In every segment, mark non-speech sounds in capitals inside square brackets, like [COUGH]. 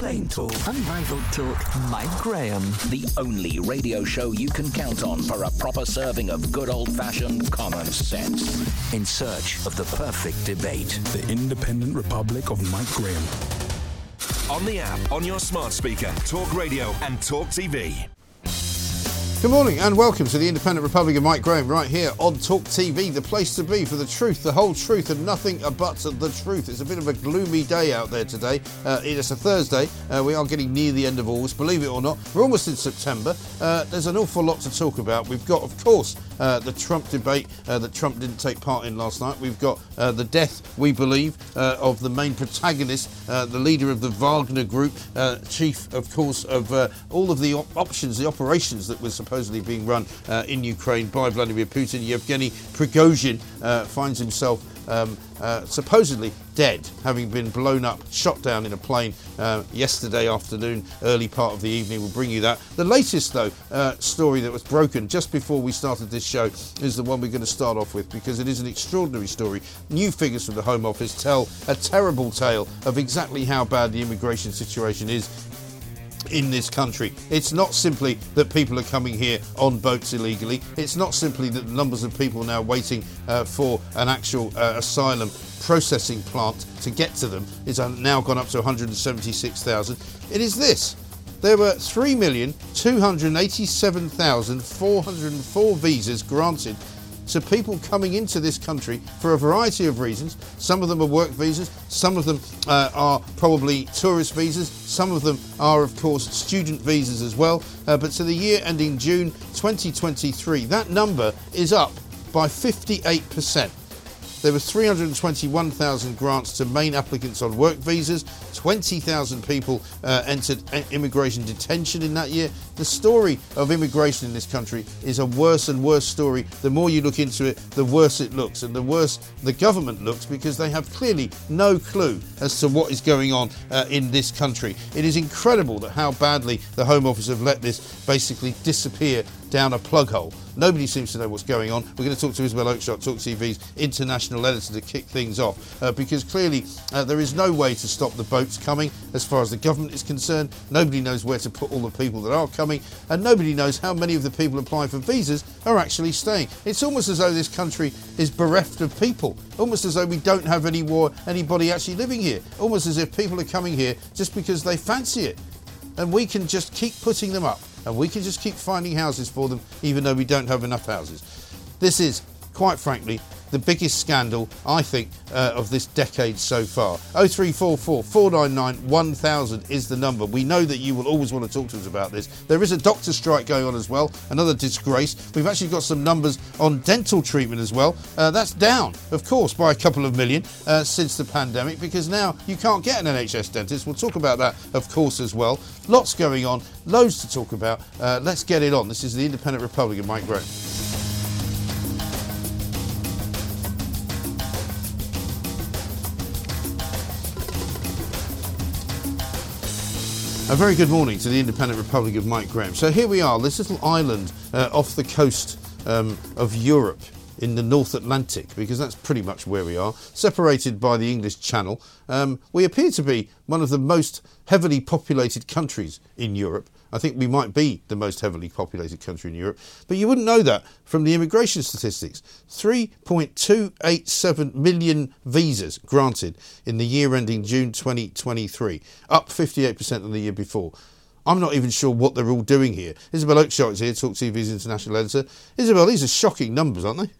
plain talk, unrivaled talk. Mike Graham, the only radio show you can count on for a proper serving of good old-fashioned common sense. in search of the perfect debate. The Independent Republic of Mike Graham. On the app, on your smart speaker, Talk Radio and Talk TV. Good morning and welcome to the Independent Republic of Mike Graham right here on Talk TV, the place to be for the truth, the whole truth, and nothing but the truth. It's a bit of a gloomy day out there today. Uh, it's a Thursday. Uh, we are getting near the end of August, believe it or not. We're almost in September. Uh, there's an awful lot to talk about. We've got, of course, uh, the Trump debate uh, that Trump didn't take part in last night. We've got uh, the death, we believe, of the main protagonist, the leader of the Wagner Group, chief, of course, of all of the op- options, the operations that were supposedly being run uh, in Ukraine by Vladimir Putin. Yevgeny Prigozhin uh, finds himself um, uh, supposedly dead, having been blown up, shot down in a plane uh, yesterday afternoon, early part of the evening. We'll bring you that. The latest, though, uh, story that was broken just before we started this show is the one we're going to start off with because it is an extraordinary story. New figures from the Home Office tell a terrible tale of exactly how bad the immigration situation is in this country. It's not simply that people are coming here on boats illegally. It's not simply that the numbers of people now waiting uh, for an actual uh, asylum processing plant to get to them is uh, now gone up to 176,000. It is this. There were 3,287,404 visas granted to people coming into this country for a variety of reasons. Some of them are work visas, some of them uh, are probably tourist visas, some of them are, of course, student visas as well. Uh, but to the year ending June 2023, that number is up by 58%. There were 321,000 grants to main applicants on work visas. 20,000 people uh, entered immigration detention in that year. The story of immigration in this country is a worse and worse story. The more you look into it, the worse it looks, and the worse the government looks because they have clearly no clue as to what is going on uh, in this country. It is incredible that how badly the Home Office have let this basically disappear down a plug hole. Nobody seems to know what's going on. We're going to talk to Isabel Oakeshott, Talk TV's international editor, to kick things off uh, because clearly uh, there is no way to stop the boats coming as far as the government is concerned. Nobody knows where to put all the people that are coming, and nobody knows how many of the people applying for visas are actually staying. It's almost as though this country is bereft of people, almost as though we don't have any more anybody actually living here, almost as if people are coming here just because they fancy it and we can just keep putting them up and we can just keep finding houses for them even though we don't have enough houses. This is, quite frankly, the biggest scandal, I think, uh, of this decade so far. 0344 499 1000 is the number. We know that you will always want to talk to us about this. There is a doctor strike going on as well, another disgrace. We've actually got some numbers on dental treatment as well. Uh, that's down, of course, by a couple of million uh, since the pandemic because now you can't get an NHS dentist. We'll talk about that, of course, as well. Lots going on, loads to talk about. Uh, let's get it on. This is the Independent Republic of Mike Graham. A very good morning to the Independent Republic of Mike Graham. So here we are, this little island uh, off the coast um, of Europe in the North Atlantic, because that's pretty much where we are, separated by the English Channel. Um, we appear to be one of the most heavily populated countries in Europe. I think we might be the most heavily populated country in Europe, but you wouldn't know that from the immigration statistics. 3.287 million visas granted in the year ending June 2023, up 58% on the year before. I'm not even sure what they're all doing here. Isabel Oakeshott is here, Talk TV's international editor. Isabel, these are shocking numbers, aren't they?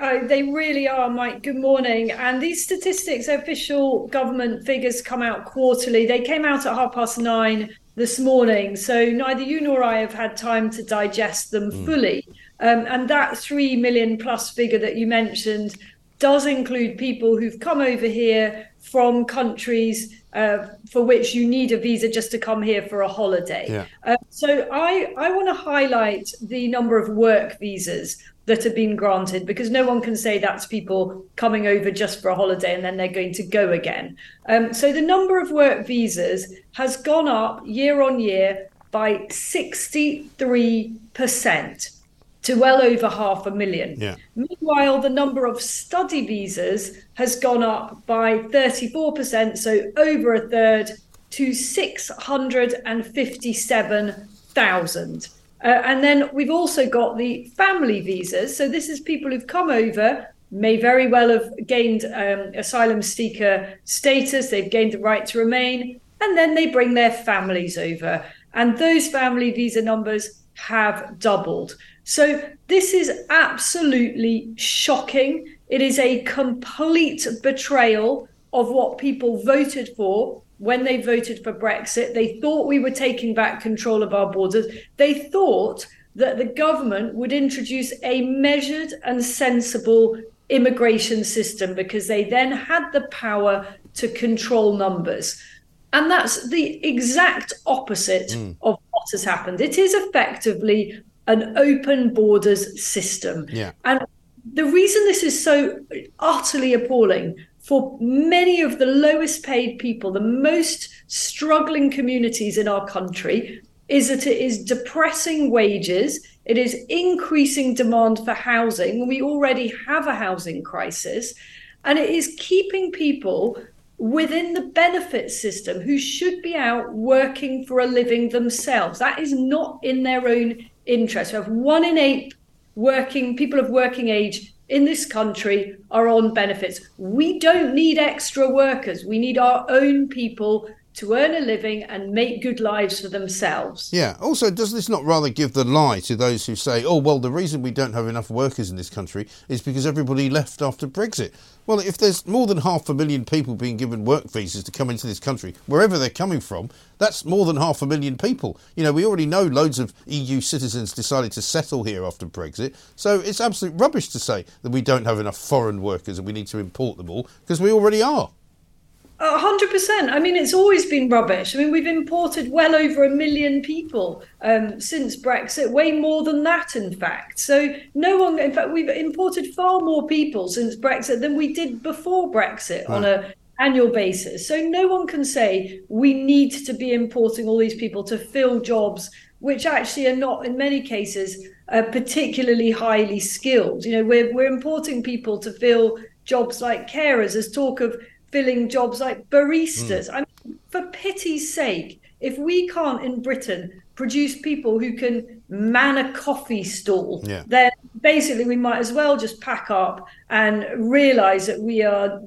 Oh, they really are, Mike. Good morning. And these statistics, official government figures come out quarterly. They came out at half past nine this morning. So neither you nor I have had time to digest them mm. fully. Um, and that 3 million plus figure that you mentioned does include people who've come over here from countries uh, for which you need a visa just to come here for a holiday. Yeah. Uh, so I, I want to highlight the number of work visas that have been granted because no one can say that's people coming over just for a holiday and then they're going to go again. Um, so the number of work visas has gone up year on year by 63% to well over half a million. Yeah. Meanwhile, the number of study visas has gone up by 34%, so over a third, to 657,000. Uh, and then we've also got the family visas. So this is people who've come over, may very well have gained um, asylum seeker status, they've gained the right to remain, and then they bring their families over. And those family visa numbers have doubled. So this is absolutely shocking. It is a complete betrayal of what people voted for when they voted for Brexit. They thought we were taking back control of our borders. They thought that the government would introduce a measured and sensible immigration system because they then had the power to control numbers. And that's the exact opposite mm. of what has happened. It is effectively an open borders system. Yeah. And the reason this is so utterly appalling for many of the lowest paid people, the most struggling communities in our country, is that it is depressing wages, it is increasing demand for housing. We already have a housing crisis, and it is keeping people within the benefit system who should be out working for a living themselves. That is not in their own interest. We have one in eight working people of working age in this country are on benefits. We don't need extra workers. We need our own people to earn a living and make good lives for themselves. Yeah. Also, does this not rather give the lie to those who say, oh, well, the reason we don't have enough workers in this country is because everybody left after Brexit? Well, if there's more than half a million people being given work visas to come into this country, wherever they're coming from, that's more than half a million people. You know, we already know loads of EU citizens decided to settle here after Brexit. So it's absolute rubbish to say that we don't have enough foreign workers and we need to import them all because we already are hundred percent. I mean, it's always been rubbish. I mean, we've imported well over a million people um, since Brexit, way more than that, in fact. So no one, in fact, we've imported far more people since Brexit than we did before Brexit right. on a annual basis. So no one can say we need to be importing all these people to fill jobs which actually are not, in many cases, uh, particularly highly skilled. You know, we're we're importing people to fill jobs like carers. There's talk of filling jobs like baristas. Mm. I mean, for pity's sake, if we can't in Britain produce people who can man a coffee stall, yeah. then basically we might as well just pack up and realize that we are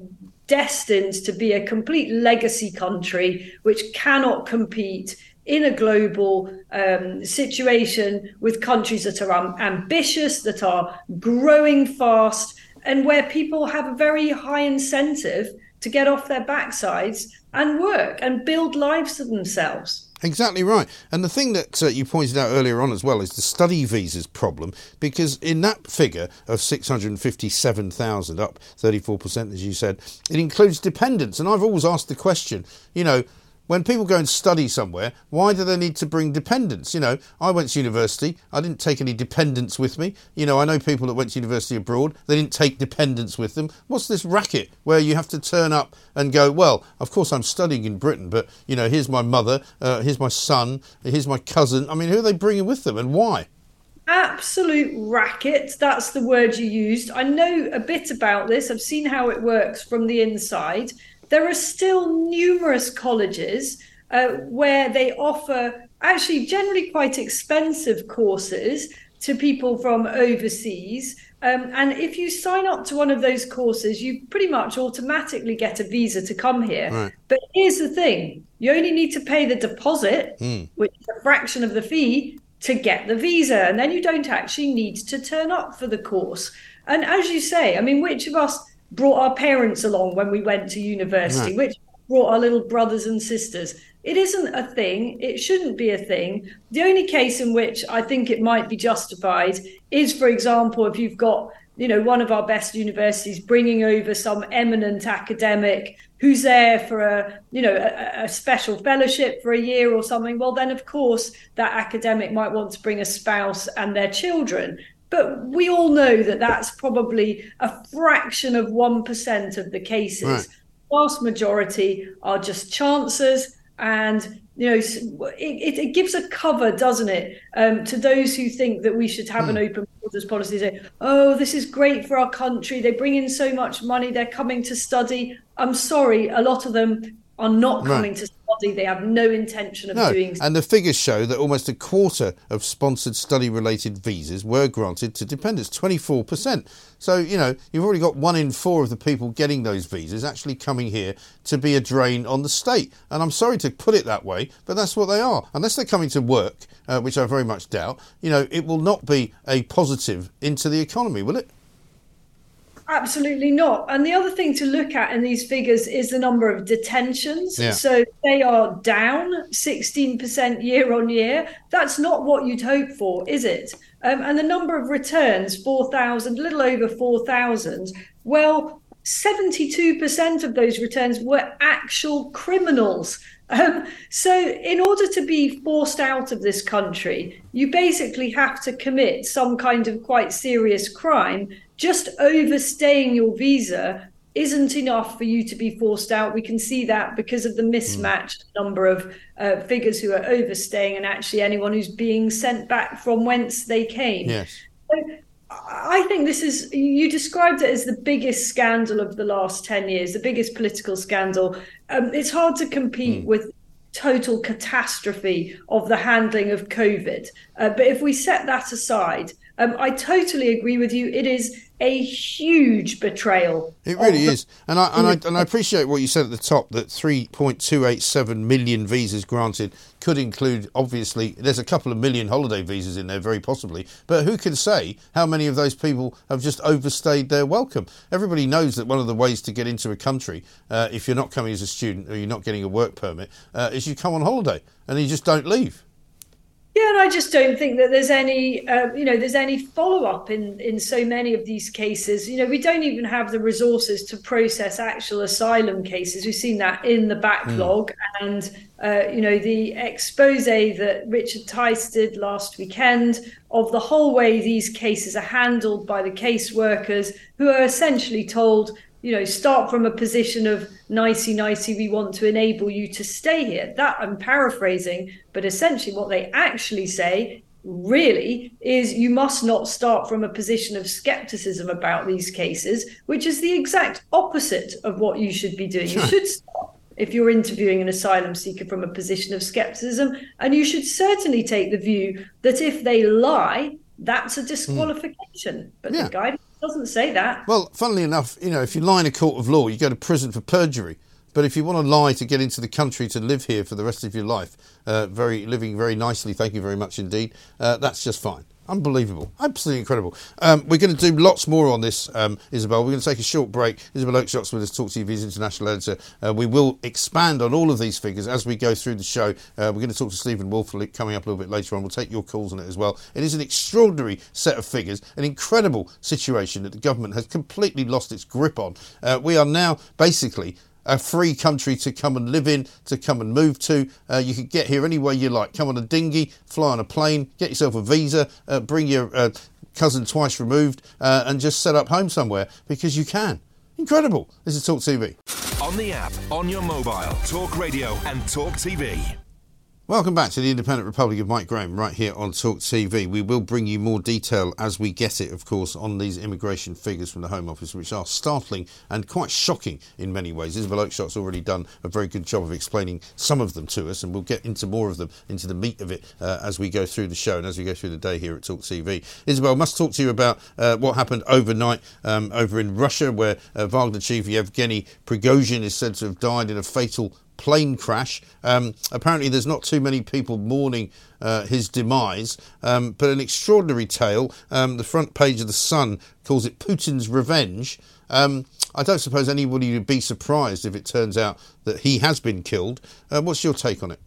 destined to be a complete legacy country which cannot compete in a global um, situation with countries that are um, ambitious, that are growing fast, and where people have a very high incentive to get off their backsides and work and build lives for themselves. Exactly right. And the thing that uh, you pointed out earlier on as well is the study visas problem, because in that figure of 657,000, up 34%, as you said, it includes dependents. And I've always asked the question, you know, when people go and study somewhere, why do they need to bring dependents? You know, I went to university, I didn't take any dependents with me. You know, I know people that went to university abroad, they didn't take dependents with them. What's this racket where you have to turn up and go, well, of course I'm studying in Britain, but, you know, here's my mother, uh, here's my son, here's my cousin. I mean, who are they bringing with them and why? absolute racket. That's the word you used. I know a bit about this. I've seen how it works from the inside there are still numerous colleges uh, where they offer actually generally quite expensive courses to people from overseas. Um, and if you sign up to one of those courses, you pretty much automatically get a visa to come here. Right. But here's the thing you only need to pay the deposit, mm. which is a fraction of the fee, to get the visa. And then you don't actually need to turn up for the course. And as you say, I mean, which of us brought our parents along when we went to university? Which brought our little brothers and sisters? It isn't a thing. It shouldn't be a thing. The only case in which I think it might be justified is, for example, if you've got you know one of our best universities bringing over some eminent academic who's there for a you know a, a, special fellowship for a year or something well then of course that academic might want to bring a spouse and their children but we all know that that's probably a fraction of 1% of the cases right. vast majority are just chances and you know it, it, gives a cover doesn't it um, to those who think that we should have mm. an hmm. open borders policy say oh this is great for our country they bring in so much money they're coming to study i'm sorry a lot of them are not coming right. to study. They have no intention of no. doing so. And the figures show that almost a quarter of sponsored study related visas were granted to dependents, 24%. So, you know, you've already got one in four of the people getting those visas actually coming here to be a drain on the state. And I'm sorry to put it that way, but that's what they are. Unless they're coming to work, uh, which I very much doubt, you know, it will not be a positive into the economy, will it? Absolutely not. And the other thing to look at in these figures is the number of detentions. Yeah. So they are down 16% year on year. That's not what you'd hope for, is it? Um, and the number of returns, 4,000, a little over 4,000. Well, 72% of those returns were actual criminals. Um, so, in order to be forced out of this country, you basically have to commit some kind of quite serious crime just overstaying your visa isn't enough for you to be forced out. We can see that because of the mismatched mm. number of uh, figures who are overstaying and actually anyone who's being sent back from whence they came. Yes. So I think this is, you described it as the biggest scandal of the last 10 years, the biggest political scandal. Um, it's hard to compete mm. with total catastrophe of the handling of COVID. Uh, but if we set that aside, um, I totally agree with you. It is a huge betrayal. It really the- is, and I, and I and I appreciate what you said at the top that 3.287 million visas granted could include obviously there's a couple of million holiday visas in there very possibly, but who can say how many of those people have just overstayed their welcome? Everybody knows that one of the ways to get into a country, uh, if you're not coming as a student or you're not getting a work permit, uh, is you come on holiday and you just don't leave. Yeah, and I just don't think that there's any, uh, you know, there's any follow up in in so many of these cases. You know, we don't even have the resources to process actual asylum cases. We've seen that in the backlog, mm. and uh, you know, the expose that Richard Tice did last weekend of the whole way these cases are handled by the caseworkers, who are essentially told you know, start from a position of nicey nicey, we want to enable you to stay here. That I'm paraphrasing, but essentially what they actually say really is you must not start from a position of skepticism about these cases, which is the exact opposite of what you should be doing. You should start if you're interviewing an asylum seeker from a position of skepticism, and you should certainly take the view that if they lie, that's a disqualification. Mm. But yeah. the guidance doesn't say that. Well, funnily enough, you know, if you lie in a court of law, you go to prison for perjury. But if you want to lie to get into the country to live here for the rest of your life, uh, very living very nicely, thank you very much indeed, uh, that's just fine. Unbelievable. Absolutely incredible. Um, we're going to do lots more on this, um, Isabel. We're going to take a short break. Isabel Oakeshott's with us, Talk TV's international editor. Uh, we will expand on all of these figures as we go through the show. Uh, we're going to talk to Steven Woolfe coming up a little bit later on. We'll take your calls on it as well. It is an extraordinary set of figures, an incredible situation that the government has completely lost its grip on. Uh, we are now basically a free country to come and live in, to come and move to. Uh, you can get here any way you like. Come on a dinghy, fly on a plane, get yourself a visa, uh, bring your uh, cousin twice removed, uh, and just set up home somewhere because you can. Incredible. This is Talk TV. On the app, on your mobile, Talk Radio, and Talk TV. Welcome back to the Independent Republic of Mike Graham right here on Talk TV. We will bring you more detail as we get it, of course, on these immigration figures from the Home Office, which are startling and quite shocking in many ways. Isabel Oakeshott's already done a very good job of explaining some of them to us, and we'll get into more of them, into the meat of it, uh, as we go through the show and as we go through the day here at Talk TV. Isabel, I must talk to you about uh, what happened overnight um, over in Russia, where uh, Wagner chief Yevgeny Prigozhin is said to have died in a fatal plane crash. Um, apparently, there's not too many people mourning uh, his demise, um, but an extraordinary tale. Um, the front page of The Sun calls it Putin's Revenge. Um, I don't suppose anybody would be surprised if it turns out that he has been killed. Uh, what's your take on it?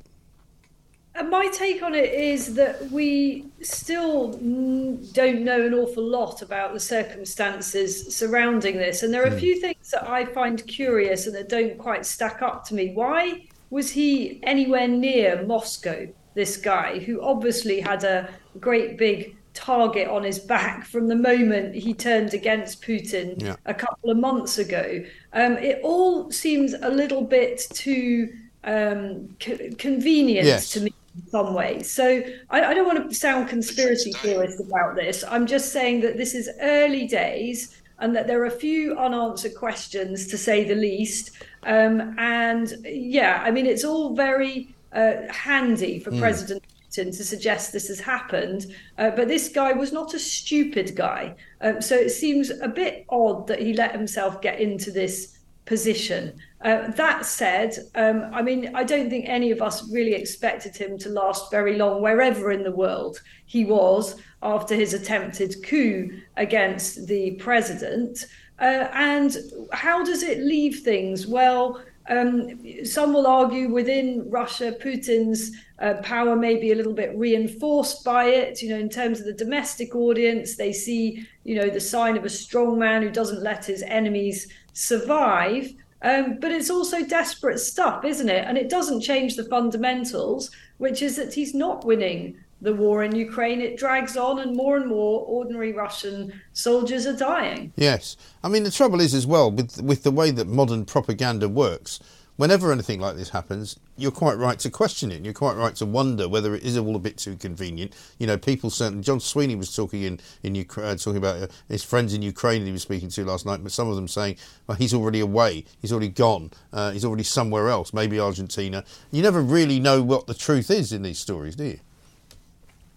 And my take on it is that we still don't know an awful lot about the circumstances surrounding this. And there are a hmm. few things that I find curious and that don't quite stack up to me. Why was he anywhere near Moscow, this guy, who obviously had a great big target on his back from the moment he turned against Putin yeah. a couple of months ago? Um, it all seems a little bit too um, co- convenient yes. to me some ways. So I, I, don't want to sound conspiracy theorist about this. I'm just saying that this is early days and that there are a few unanswered questions, to say the least. Um, and yeah, I mean, it's all very uh, handy for mm. President Putin to suggest this has happened. Uh, but this guy was not a stupid guy. Um, so it seems a bit odd that he let himself get into this position. Uh, that said, um, I mean, I don't think any of us really expected him to last very long wherever in the world he was after his attempted coup against the president. Uh, and how does it leave things? Well, um, some will argue within Russia, Putin's uh, power may be a little bit reinforced by it. You know, in terms of the domestic audience, they see, you know, the sign of a strong man who doesn't let his enemies survive. Um, but it's also desperate stuff, isn't it? And it doesn't change the fundamentals, which is that he's not winning the war in Ukraine. It drags on, and more and more ordinary Russian soldiers are dying. Yes, I mean the trouble is as well with with the way that modern propaganda works whenever anything like this happens, you're quite right to question it. You're quite right to wonder whether it is all a bit too convenient. You know, people certainly. John Sweeney was talking in in Ukraine, uh, talking about uh, his friends in Ukraine that he was speaking to last night. But some of them saying, "Well, he's already away. He's already gone. Uh, he's already somewhere else. Maybe Argentina." You never really know what the truth is in these stories, do you?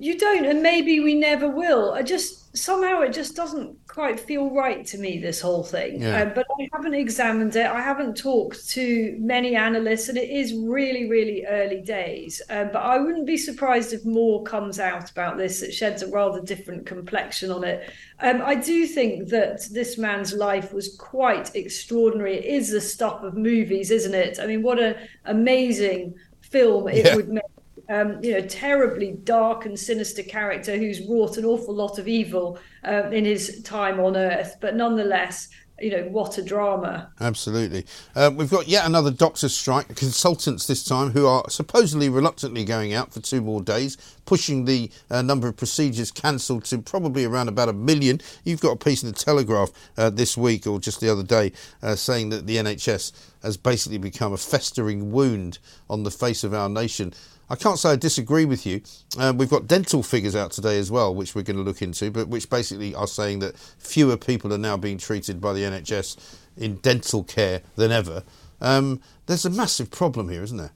You don't, and maybe we never will. I just somehow it just doesn't quite feel right to me this whole thing. Yeah. Uh, but I haven't examined it. I haven't talked to many analysts, and it is really, really early days. Uh, but I wouldn't be surprised if more comes out about this that sheds a rather different complexion on it. Um, I do think that this man's life was quite extraordinary. It is the stuff of movies, isn't it? I mean, what an amazing film it yeah. would make um, you know, terribly dark and sinister character who's wrought an awful lot of evil uh, in his time on Earth. But nonetheless, you know, what a drama. Absolutely. Uh, we've got yet another doctor's strike, consultants this time, who are supposedly reluctantly going out for two more days, pushing the uh, number of procedures cancelled to probably around about a million. You've got a piece in the Telegraph uh, this week or just the other day uh, saying that the NHS has basically become a festering wound on the face of our nation. I can't say I disagree with you. Uh, we've got dental figures out today as well, which we're going to look into, but which basically are saying that fewer people are now being treated by the NHS in dental care than ever. Um, there's a massive problem here, isn't there?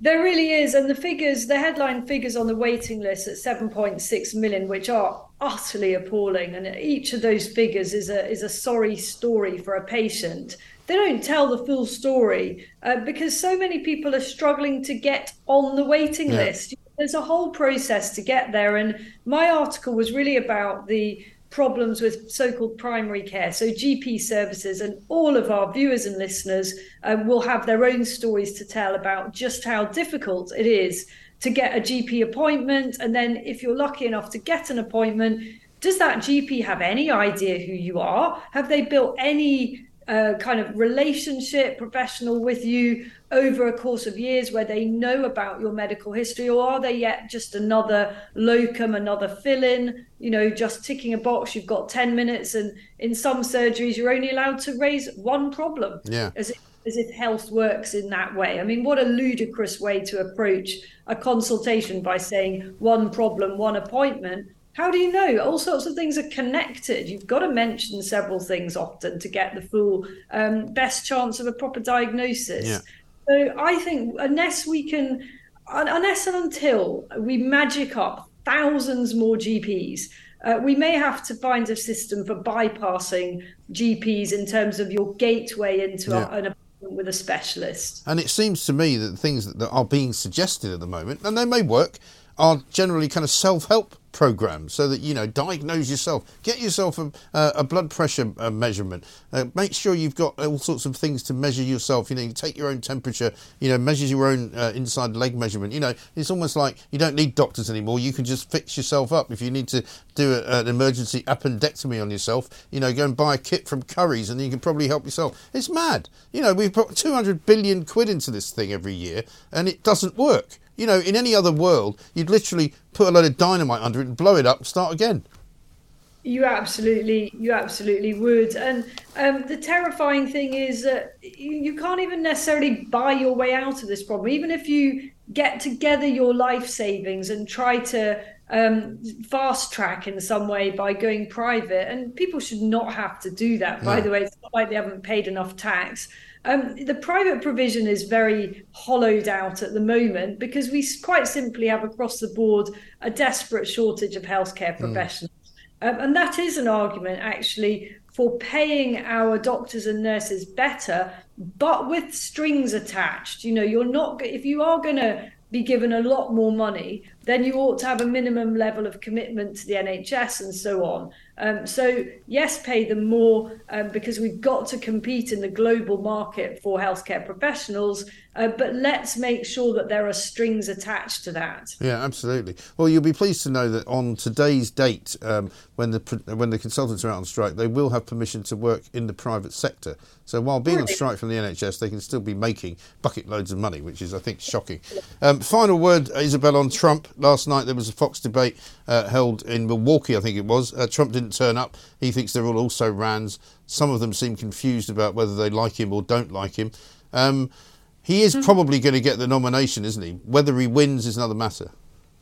There really is, and the figures, the headline figures on the waiting list at 7.6 million, which are utterly appalling, and each of those figures is a is a sorry story for a patient they don't tell the full story uh, because so many people are struggling to get on the waiting yeah. list. There's a whole process to get there. And my article was really about the problems with so called primary care, so GP services. And all of our viewers and listeners um, will have their own stories to tell about just how difficult it is to get a GP appointment. And then, if you're lucky enough to get an appointment, does that GP have any idea who you are? Have they built any uh, kind of relationship professional with you over a course of years where they know about your medical history or are they yet just another locum another fill-in? You know just ticking a box you've got 10 minutes and in some surgeries you're only allowed to raise one problem. Yeah. As if, as if health works in that way. I mean what a ludicrous way to approach a consultation by saying one problem one appointment how do you know? All sorts of things are connected. You've got to mention several things often to get the full um, best chance of a proper diagnosis. Yeah. So I think unless we can, unless and until we magic up thousands more GPs, uh, we may have to find a system for bypassing GPs in terms of your gateway into yeah. a, an appointment with a specialist. And it seems to me that the things that, that are being suggested at the moment, and they may work, are generally kind of self-help programs so that you know diagnose yourself. Get yourself a, a blood pressure uh, measurement. Uh, make sure you've got all sorts of things to measure yourself. You know you take your own temperature you know measure your own uh, inside leg measurement. You know it's almost like you don't need doctors anymore. You can just fix yourself up. If you need to do a, an emergency appendectomy on yourself you know go and buy a kit from Currys and you can probably help yourself. It's mad. You know we've put 200 billion quid into this thing every year and it doesn't work you know, in any other world, you'd literally put a load of dynamite under it and blow it up and start again. You absolutely, you absolutely would. And um, the terrifying thing is that you, you can't even necessarily buy your way out of this problem. Even if you get together your life savings and try to um, fast track in some way by going private, and people should not have to do that. By the way, it's not like they haven't paid enough tax. Um, the private provision is very hollowed out at the moment because we quite simply have across the board a desperate shortage of healthcare professionals. Mm. Um, and that is an argument actually for paying our doctors and nurses better, but with strings attached. You know, you're not, if you are going to be given a lot more money, then you ought to have a minimum level of commitment to the NHS and so on. Um, so, yes, pay them more um, because we've got to compete in the global market for healthcare professionals, uh, but let's make sure that there are strings attached to that. Yeah, absolutely. Well, you'll be pleased to know that on today's date, um, when the when the consultants are out on strike, they will have permission to work in the private sector. So while being on strike from the NHS, they can still be making bucket loads of money, which is, I think, shocking. Um, final word, Isabel, on Trump. Last night there was a Fox debate uh, held in Milwaukee, I think it was. Uh, Trump didn't turn up. He thinks they're all also Rands. Some of them seem confused about whether they like him or don't like him. Um, he is mm-hmm. probably going to get the nomination, isn't he? Whether he wins is another matter.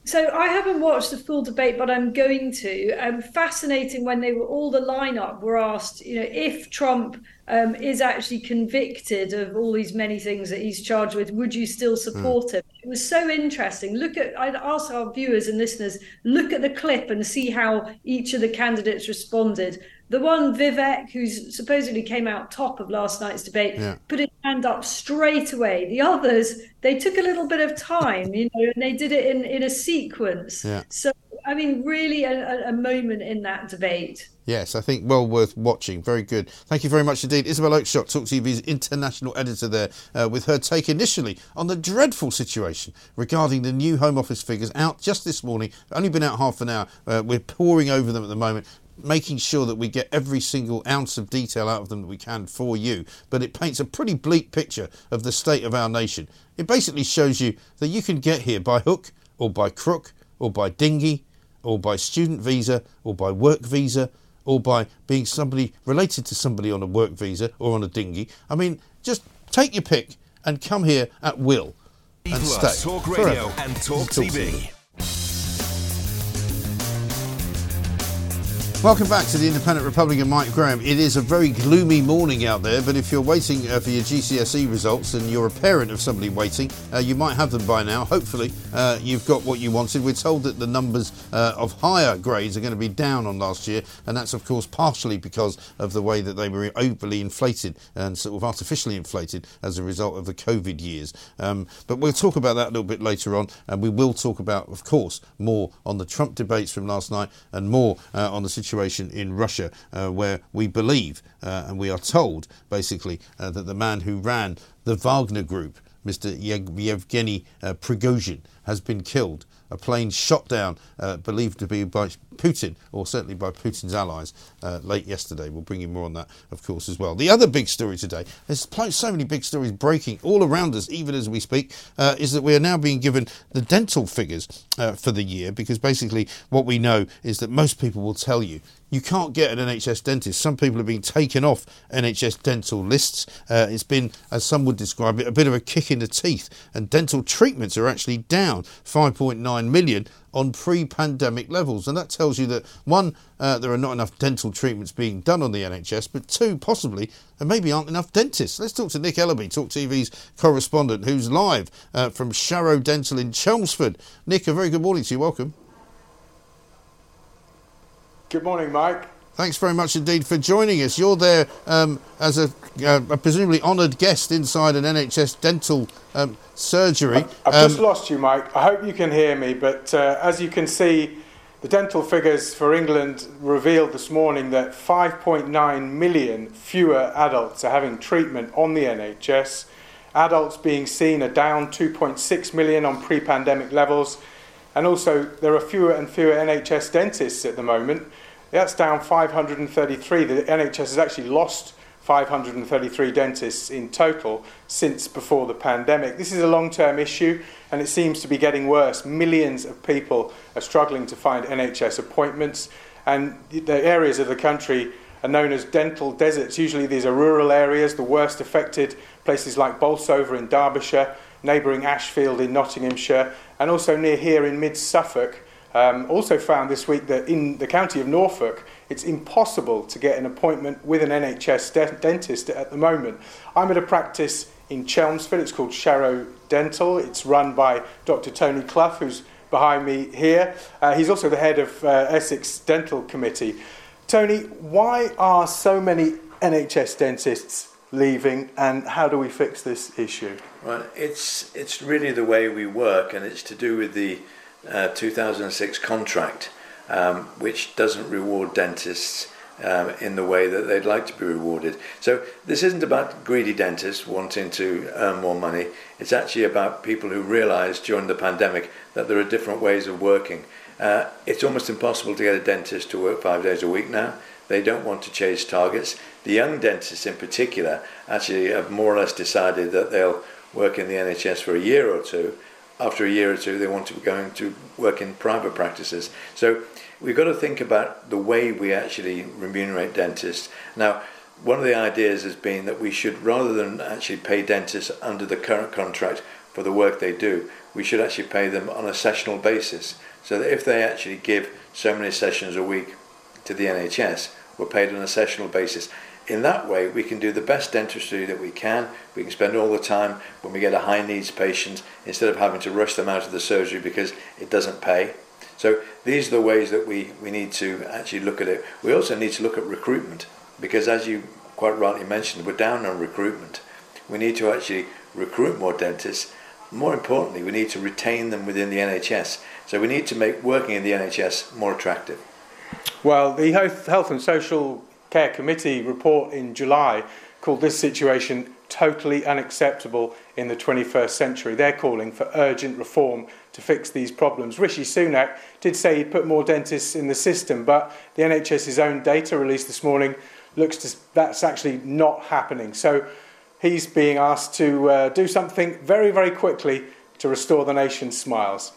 So I haven't watched the full debate, but I'm going to. Um, fascinating when they were all the lineup were asked, you know, if Trump um, is actually convicted of all these many things that he's charged with, would you still support mm. him? It was so interesting. Look at, I'd ask our viewers and listeners, look at the clip and see how each of the candidates responded. The one Vivek, who supposedly came out top of last night's debate, yeah. put his hand up straight away. The others, they took a little bit of time, you know, and they did it in, in a sequence. Yeah. So, I mean, really a, a moment in that debate. Yes, I think well worth watching. Very good. Thank you very much indeed. Isabel Oakeshott, Talk TV's international editor there, uh, with her take initially on the dreadful situation regarding the new Home Office figures out just this morning. Only been out half an hour. Uh, we're poring over them at the moment making sure that we get every single ounce of detail out of them that we can for you. But it paints a pretty bleak picture of the state of our nation. It basically shows you that you can get here by hook or by crook or by dinghy or by student visa or by work visa or by being somebody related to somebody on a work visa or on a dinghy. I mean, just take your pick and come here at will and stay. Talk Radio forever. and Talk, Talk TV. TV. Welcome back to the Independent Republican Mike Graham. It is a very gloomy morning out there, but if you're waiting uh, for your GCSE results and you're a parent of somebody waiting, uh, you might have them by now. Hopefully, uh, you've got what you wanted. We're told that the numbers uh, of higher grades are going to be down on last year, and that's, of course, partially because of the way that they were overly inflated and sort of artificially inflated as a result of the COVID years. Um, but we'll talk about that a little bit later on, and we will talk about, of course, more on the Trump debates from last night and more uh, on the situation situation in Russia uh, where we believe uh, and we are told basically uh, that the man who ran the Wagner Group, Mr. Yevgeny Prigozhin, has been killed a plane shot down, believed to be by Putin, or certainly by Putin's allies, uh, late yesterday. We'll bring you more on that, of course, as well. The other big story today, there's so many big stories breaking all around us, even as we speak, uh, is that we are now being given the dental figures uh, for the year, because basically what we know is that most people will tell you you can't get an NHS dentist. Some people have been taken off NHS dental lists. Uh, it's been, as some would describe it, a bit of a kick in the teeth. And dental treatments are actually down 5.9 million on pre pandemic levels. And that tells you that one, uh, there are not enough dental treatments being done on the NHS, but two, possibly, there maybe aren't enough dentists. Let's talk to Nick Ellaby, Talk TV's correspondent, who's live uh, from Sharrow Dental in Chelmsford. Nick, a very good morning to you. Welcome. Good morning, Mike. Thanks very much indeed for joining us. You're there um, as a, uh, a presumably honoured guest inside an NHS dental um, surgery. I've Um, just lost you, Mike. I hope you can hear me, but uh, as you can see, the dental figures for England revealed this morning that 5.9 million fewer adults are having treatment on the NHS. Adults being seen are down 2.6 million on pre pandemic levels, and also there are fewer and fewer NHS dentists at the moment. That's down 533. The NHS has actually lost 533 dentists in total since before the pandemic. This is a long term issue and it seems to be getting worse. Millions of people are struggling to find NHS appointments, and the areas of the country are known as dental deserts. Usually, these are rural areas, the worst affected places like Bolsover in Derbyshire, neighbouring Ashfield in Nottinghamshire, and also near here in mid Suffolk. Um, also found this week that in the county of Norfolk, it's impossible to get an appointment with an NHS de- dentist at the moment. I'm at a practice in Chelmsford. It's called Sharrow Dental. It's run by Dr. Tony Clough, who's behind me here. Uh, he's also the head of uh, Essex Dental Committee. Tony, why are so many NHS dentists leaving, and how do we fix this issue? Well, it's it's really the way we work, and it's to do with the uh, 2006 contract, um, which doesn't reward dentists um, in the way that they'd like to be rewarded. So this isn't about greedy dentists wanting to earn more money. It's actually about people who realised during the pandemic that there are different ways of working. Uh, it's almost impossible to get a dentist to work five days a week now. They don't want to chase targets. The young dentists, in particular, actually have more or less decided that they'll work in the NHS for a year or two. After a year or two, they want to be going to work in private practices. So we've got to think about the way we actually remunerate dentists. Now, one of the ideas has been that we should, rather than actually pay dentists under the current contract for the work they do, we should actually pay them on a sessional basis. So that if they actually give so many sessions a week to the NHS, we're paid on a sessional basis. In that way, we can do the best dentistry that we can. We can spend all the time when we get a high needs patient instead of having to rush them out of the surgery because it doesn't pay. So these are the ways that we, we need to actually look at it. We also need to look at recruitment because, as you quite rightly mentioned, we're down on recruitment. We need to actually recruit more dentists. More importantly, we need to retain them within the NHS. So we need to make working in the NHS more attractive. Well, the Health, Health and Social Care Committee report in July called this situation totally unacceptable in the 21st century. They're calling for urgent reform to fix these problems. Rishi Sunak did say he'd put more dentists in the system, but the NHS's own data released this morning looks to that's actually not happening. So he's being asked to uh, do something very, very quickly to restore the nation's smiles.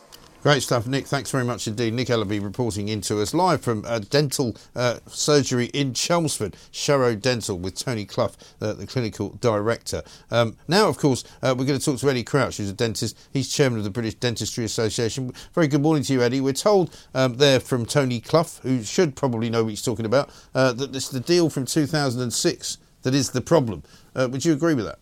Great stuff, Nick. Thanks very much indeed. Nick Ellaby reporting into us live from uh, dental uh, surgery in Chelmsford, Sharrow Dental, with Tony Clough, uh, the clinical director. Um, now, of course, uh, we're going to talk to Eddie Crouch, who's a dentist. He's chairman of the British Dentistry Association. Very good morning to you, Eddie. We're told um, there from Tony Clough, who should probably know what he's talking about, uh, that it's the deal from 2006 that is the problem. Would you agree with that?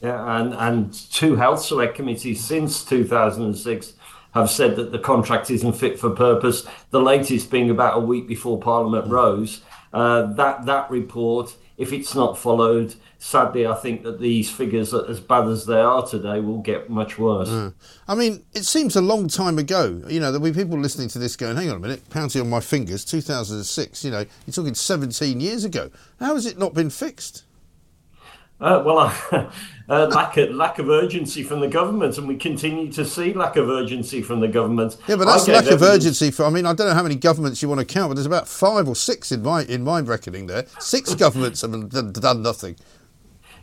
Yeah, and, and two health select committees since 2006 have said that the contract isn't fit for purpose. The latest being about a week before Parliament rose. Uh, that that report, if it's not followed, sadly, I think that these figures, as bad as they are today, will get much worse. Mm. I mean, it seems a long time ago. You know, there'll be people listening to this going, "Hang on a minute, counting on my fingers, 2006." You know, you're talking 17 years ago. How has it not been fixed? Uh, well, [LAUGHS] uh, lack of lack of urgency from the government, and we continue to see lack of urgency from the government. Yeah, but that's lack of urgency. For I mean, I don't know how many governments you want to count, but there's about five or six in my in my reckoning. There, six [LAUGHS] governments have done nothing.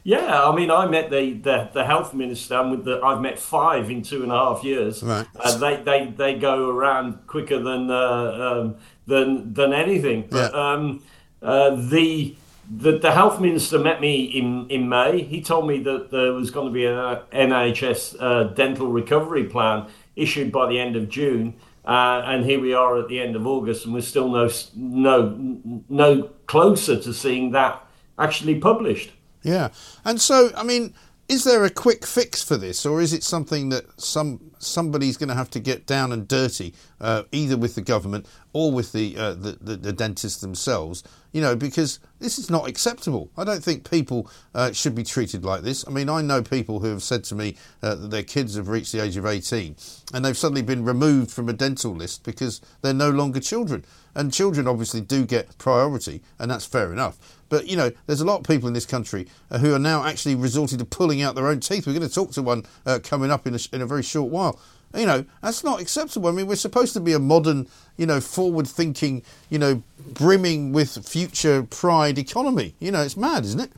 Yeah, I mean, I met the, the, the health minister, and with the I've met five in two and a half years. Right. Uh, they, they they go around quicker than uh, um, than than anything. But Yeah. um, uh, the the, the health minister met me in, in May. He told me that there was going to be an NHS uh, dental recovery plan issued by the end of June. Uh, and here we are at the end of August, and we're still no, no, no closer to seeing that actually published. Yeah, and so I mean, is there a quick fix for this, or is it something that some somebody's going to have to get down and dirty, uh, either with the government or with the, uh, the, the the dentists themselves. You know, because this is not acceptable. I don't think people uh, should be treated like this. I mean, I know people who have said to me uh, that their kids have reached the age of 18 and they've suddenly been removed from a dental list because they're no longer children. And children obviously do get priority, and that's fair enough. But you know, there's a lot of people in this country uh, who are now actually resorting to pulling out their own teeth. We're going to talk to one uh, coming up in a, in a very short while. You know, that's not acceptable. I mean, we're supposed to be a modern, you know, forward thinking, you know, brimming with future pride economy. You know, it's mad, isn't it?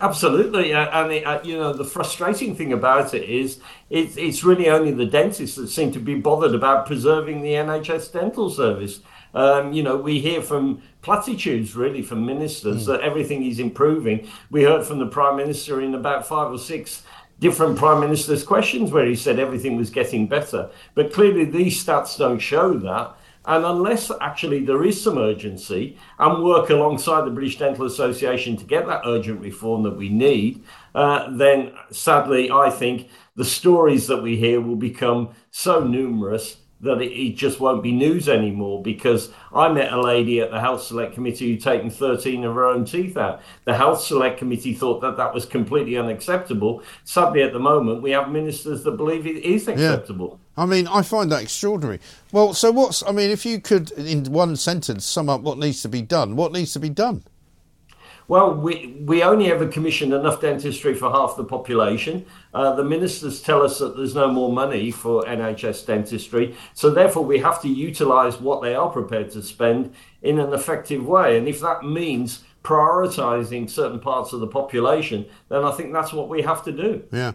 Absolutely, uh, and it, uh, you know the frustrating thing about it is it's it's really only the dentists that seem to be bothered about preserving the NHS dental service. Um, you know, we hear from platitudes really from ministers mm. that everything is improving. We heard from the prime minister in about five or six different prime ministers' questions where he said everything was getting better, but clearly these stats don't show that. And unless actually there is some urgency and work alongside the British Dental Association to get that urgent reform that we need, uh, then sadly, I think the stories that we hear will become so numerous that it, it, just won't be news anymore because I met a lady at the Health Select Committee who'd taken 13 of her own teeth out. The Health Select Committee thought that that was completely unacceptable. Suddenly, at the moment, we have ministers that believe it is acceptable. Yeah. I mean, I find that extraordinary. Well, so what's, I mean, if you could, in one sentence, sum up what needs to be done, what needs to be done? Well, we, we only ever commissioned enough dentistry for half the population. Uh, the ministers tell us that there's no more money for NHS dentistry. So, therefore, we have to utilise what they are prepared to spend in an effective way. And if that means prioritising certain parts of the population, then I think that's what we have to do. Yeah.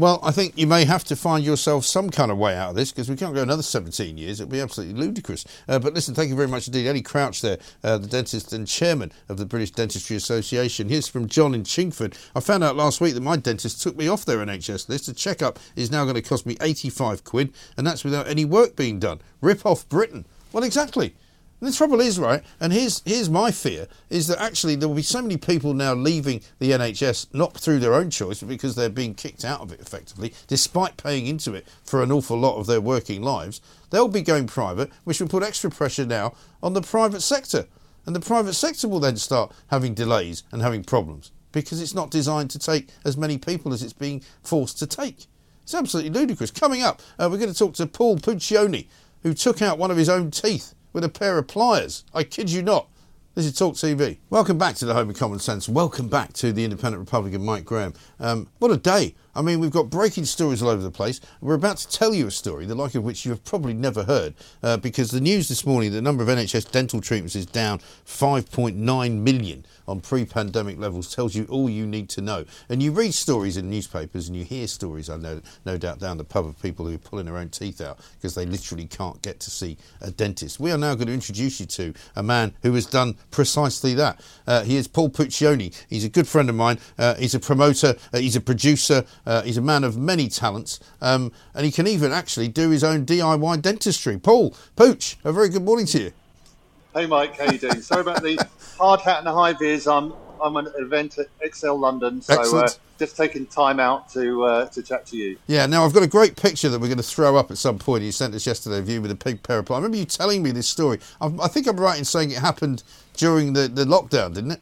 Well, I think you may have to find yourself some kind of way out of this because we can't go another 17 years. It would be absolutely ludicrous. Uh, but listen, thank you very much indeed. Eddie Crouch there, uh, the dentist and chairman of the British Dentistry Association. Here's from John in Chingford. I found out last week that my dentist took me off their NHS list. A checkup is now going to cost me 85 quid, and that's without any work being done. Rip off Britain. Well, exactly. The trouble is, right, and here's here's my fear, is that actually there will be so many people now leaving the NHS, not through their own choice, but because they're being kicked out of it effectively, despite paying into it for an awful lot of their working lives. They'll be going private, which will put extra pressure now on the private sector. And the private sector will then start having delays and having problems because it's not designed to take as many people as it's being forced to take. It's absolutely ludicrous. Coming up, uh, we're going to talk to Paul Puccioni, who took out one of his own teeth with a pair of pliers. I kid you not. This is Talk TV. Welcome back to the Home of Common Sense. Welcome back to the Independent Republican Mike Graham. Um, what a day! I mean, we've got breaking stories all over the place. We're about to tell you a story, the like of which you have probably never heard, uh, because the news this morning, the number of NHS dental treatments is down 5.9 million on pre-pandemic levels tells you all you need to know. And you read stories in newspapers and you hear stories, I know, no doubt, down the pub of people who are pulling their own teeth out because they literally can't get to see a dentist. We are now going to introduce you to a man who has done precisely that. Uh, he is Paul Puccioni. He's a good friend of mine. Uh, he's a promoter. Uh, he's a producer. Uh, he's a man of many talents. Um, and he can even actually do his own DIY dentistry. Paul, Pooch, a very good morning to you. Hey Mike, how you doing? Sorry about the hard hat and the high vis. I'm I'm an event at ExCeL London, so uh, just taking time out to uh, to chat to you. Yeah, now I've got a great picture that we're going to throw up at some point. You sent us yesterday, of you with a pig pliers. I remember you telling me this story. I, I, think I'm right in saying it happened during the, the lockdown, didn't it?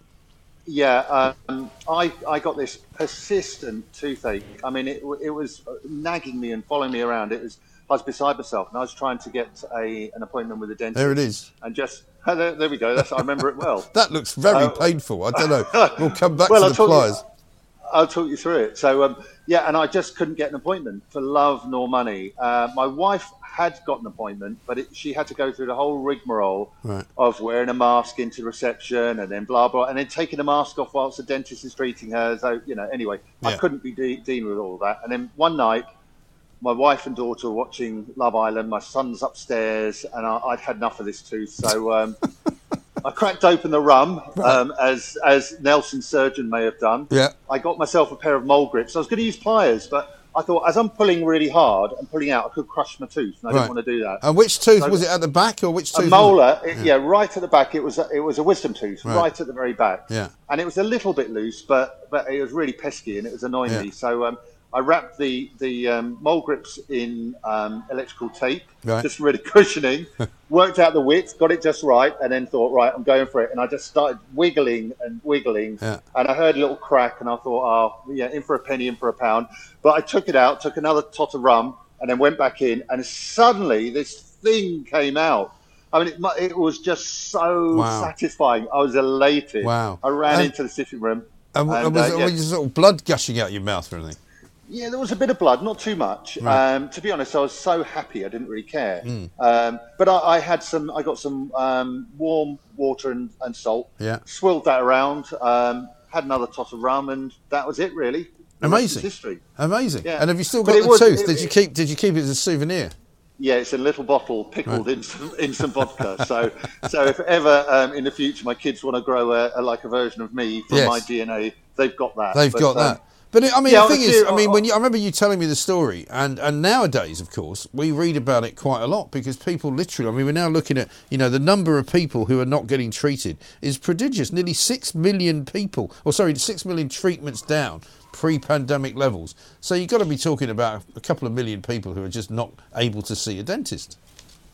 Yeah, um, I I got this persistent toothache. I mean, it it was nagging me and following me around. It was I was beside myself, and I was trying to get a an appointment with a dentist. There it is. And just oh, there, there, we go. That's, I remember it well. [LAUGHS] that looks very uh, painful. I don't know. [LAUGHS] We'll come back well, to I'll the pliers. You, I'll talk you through it. So um, yeah, and I just couldn't get an appointment for love nor money. Uh, my wife had got an appointment, but it, she had to go through the whole rigmarole right. of wearing a mask into reception and then blah blah, and then taking the mask off whilst the dentist is treating her. So you know, anyway, yeah. I couldn't be de- dealing with all that. And then one night my wife and daughter were watching Love Island. My son's upstairs, and I, would had enough of this tooth. So um, [LAUGHS] I cracked open the rum, um, as as Nelson Surgeon may have done. Yeah. I got myself a pair of mole grips. I was going to use pliers, but I thought as I'm pulling really hard and pulling out, I could crush my tooth, and I right. didn't want to do that. And which tooth so, was it at the back, or which tooth? A molar. It, yeah. yeah. right at the back. It was a, it was a wisdom tooth, right. right. at the very back. Yeah. And it was a little bit loose, but but it was really pesky, and it was annoying yeah. me. So. Um, I wrapped the the um, mole grips in um, electrical tape, Right. just really [LAUGHS] cushioning. worked out the width, got it just right, and then thought, right, I'm going for it. And I just started wiggling and wiggling, Yeah. and I heard a little crack, and I thought, oh, yeah, in for a penny, in for a pound. But I took it out, took another tot of rum, and then went back in, and suddenly this thing came out. I mean, it, it was just so Wow. satisfying. I was elated. Wow. I ran And- into the sitting room. And, and, and was, uh, it- yeah. was sort of blood gushing out your mouth or anything? Yeah, there was a bit of blood, not too much. Right. Um, to be honest, I was so happy I didn't really care. Mm. Um, but I, I had some, I got some um, warm water and, and salt. Yeah. Swilled that around. Um, had another tot of rum, and that was it, really. The rest is Amazing. history. Amazing. Yeah. And have you still got the was- tooth? it- did you keep? Did you keep it as a souvenir? Yeah, it's a little bottle pickled in some in some vodka. So, so if ever um, in the future my kids want to grow a, a like a version of me from Yes. my DNA, they've got that. They've But, got um, that. But it, I mean, yeah, the thing honestly, is, I mean, I- when you, I remember you telling me the story, and and nowadays, of course, we read about it quite a lot because people literally. I mean, we're now looking at you know the number of people who are not getting treated is prodigious. Nearly six million people, or sorry, six million treatments down pre-pandemic levels. So you've got to be talking about a couple of million people who are just not able to see a dentist.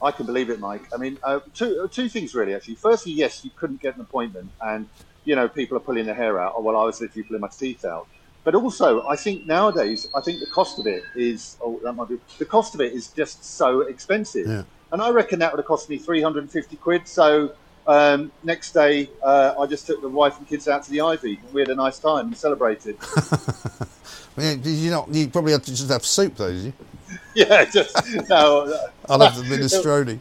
I can believe it, Mike. I mean, uh, two uh, two things really. Actually, firstly, yes, you couldn't get an appointment, and you know people are pulling their hair out. Oh, well, I was literally pulling my teeth out. But also, I think nowadays, I think the cost of it is oh, that might be the cost of it is just so expensive. Yeah. And I reckon that would have cost me three hundred and fifty quid. So um, next day, uh, I just took the wife and kids out to the Ivy. We had a nice time and celebrated. [LAUGHS] Did you not? You probably had to just have soup, though, did you? [LAUGHS] yeah, just no. [LAUGHS] I love the minestrone.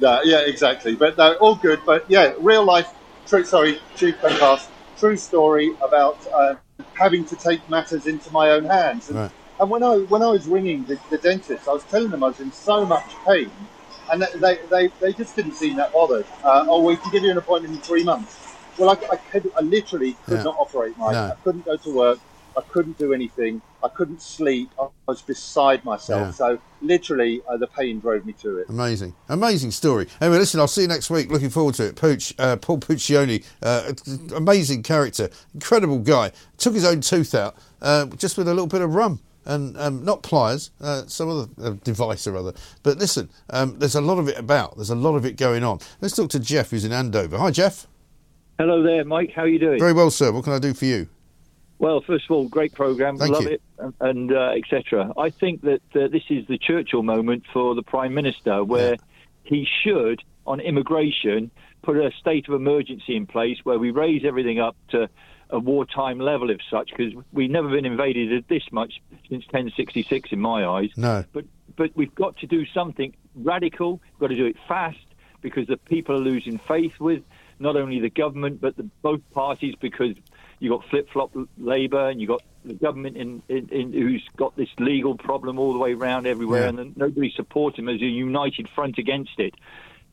No, yeah, exactly. But no, all good. But yeah, real life, true. Sorry, true podcast. True story about uh, having to take matters into my own hands. And, Right. and when I when I was ringing the, the dentist, I was telling them I was in so much pain, and they they, they, just didn't seem that bothered. Uh, oh, we can give you an appointment in three months. Well, I, I, could, I literally could Yeah. not operate, Mike. No. I couldn't go to work. I couldn't do anything. I couldn't sleep. I was beside myself. Yeah. So literally, uh, the pain drove me to it. Amazing, amazing story. Anyway, listen, I'll see you next week. Looking forward to it. Pooch, uh, Paul Puccioni, uh, amazing character, incredible guy. Took his own tooth out uh, just with a little bit of rum and um, not pliers, uh, some other uh, device or other. But listen, um, there's a lot of it about. There's a lot of it going on. Let's talk to Jeff, who's in Andover. Hi, Jeff. Hello there, Mike. How are you doing? Very well, sir. What can I do for you? Well, first of all, great program. Thank Love you. it, and, uh, etc. I think that uh, this is the Churchill moment for the Prime Minister, where he should, on immigration, put a state of emergency in place where we raise everything up to a wartime level, if such, because we've never been invaded this much since 1066, in my eyes. No. But but we've got to do something radical. We've got to do it fast because the people are losing faith with not only the government but the, both parties because you got flip flop Labour and you got the government in, in, in who's got this legal problem all the way around everywhere Yeah. and then nobody supports him as a united front against it.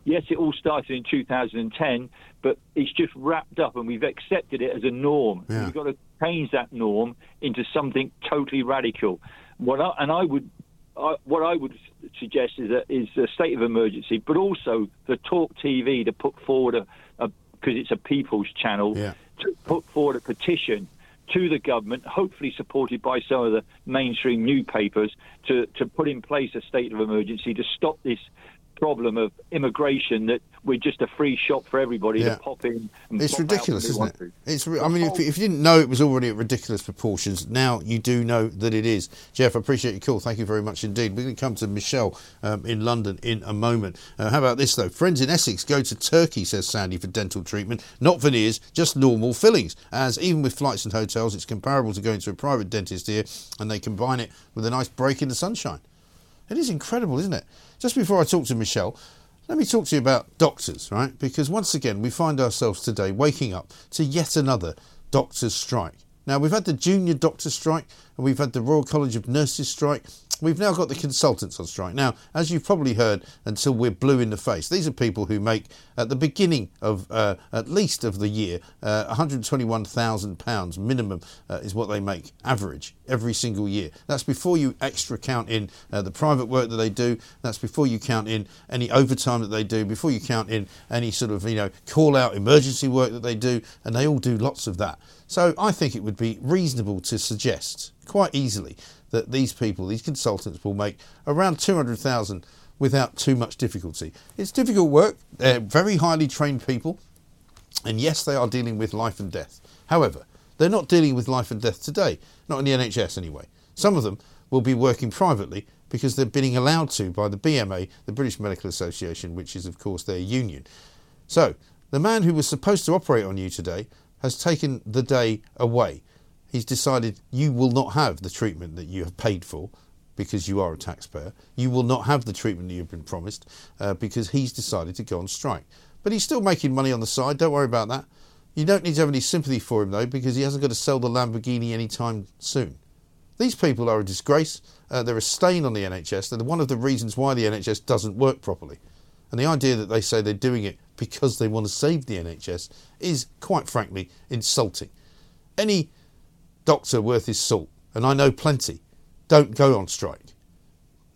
Yes, it all started in 2010, but it's just wrapped up and we've accepted it as a norm. Yeah. We've got to change that norm into something totally radical. What I, and I would, I, what I would suggest is a, is a state of emergency, but also the Talk TV to put forward a, because it's a people's channel, Yeah. To put forward a petition to the government, hopefully supported by some of the mainstream newspapers, to, to put in place a state of emergency to stop this problem of immigration that we're just a free shop for everybody Yeah. to pop in. And It's pop ridiculous, isn't it? It's. I mean, if, if you didn't know it was already at ridiculous proportions, now you do know that it is. Jeff, I appreciate your call. Thank you very much indeed. We're going to come to Michelle um, in London in a moment. Uh, how about this though? Friends in Essex go to Turkey, says Sandy, for dental treatment, not veneers, just normal fillings. As even with flights and hotels, it's comparable to going to a private dentist here, and they combine it with a nice break in the sunshine. It is incredible, isn't it? Just before I talk to Michelle, let me talk to you about doctors, right? Because once again, we find ourselves today waking up to yet another doctors' strike. Now, we've had the junior doctor strike, and we've had the Royal College of Nurses strike. We've now got the consultants on strike. Now, as you've probably heard, until we're blue in the face, these are people who make, at the beginning of uh, at least of the year, uh, £121,000 minimum uh, is what they make average every single year. That's before you extra count in uh, the private work that they do. That's before you count in any overtime that they do. Before you count in any sort of you know call out emergency work that they do, and they all do lots of that. So I think it would be reasonable to suggest quite easily that these people, these consultants, will make around 200,000 without too much difficulty. It's difficult work. They're very highly trained people. And yes, they are dealing with life and death. However, they're not dealing with life and death today, not in the NHS anyway. Some of them will be working privately because they're being allowed to by the BMA, the British Medical Association, which is, of course, their union. So, the man who was supposed to operate on you today has taken the day away. He's decided you will not have the treatment that you have paid for because you are a taxpayer. You will not have the treatment that you've been promised uh, because he's decided to go on strike. But he's still making money on the side, don't worry about that. You don't need to have any sympathy for him though because he hasn't got to sell the Lamborghini anytime soon. These people are a disgrace. Uh, they're a stain on the NHS. They're one of the reasons why the NHS doesn't work properly. And the idea that they say they're doing it because they want to save the NHS is, quite frankly, insulting. Any doctor worth his salt, and I know plenty, don't go on strike.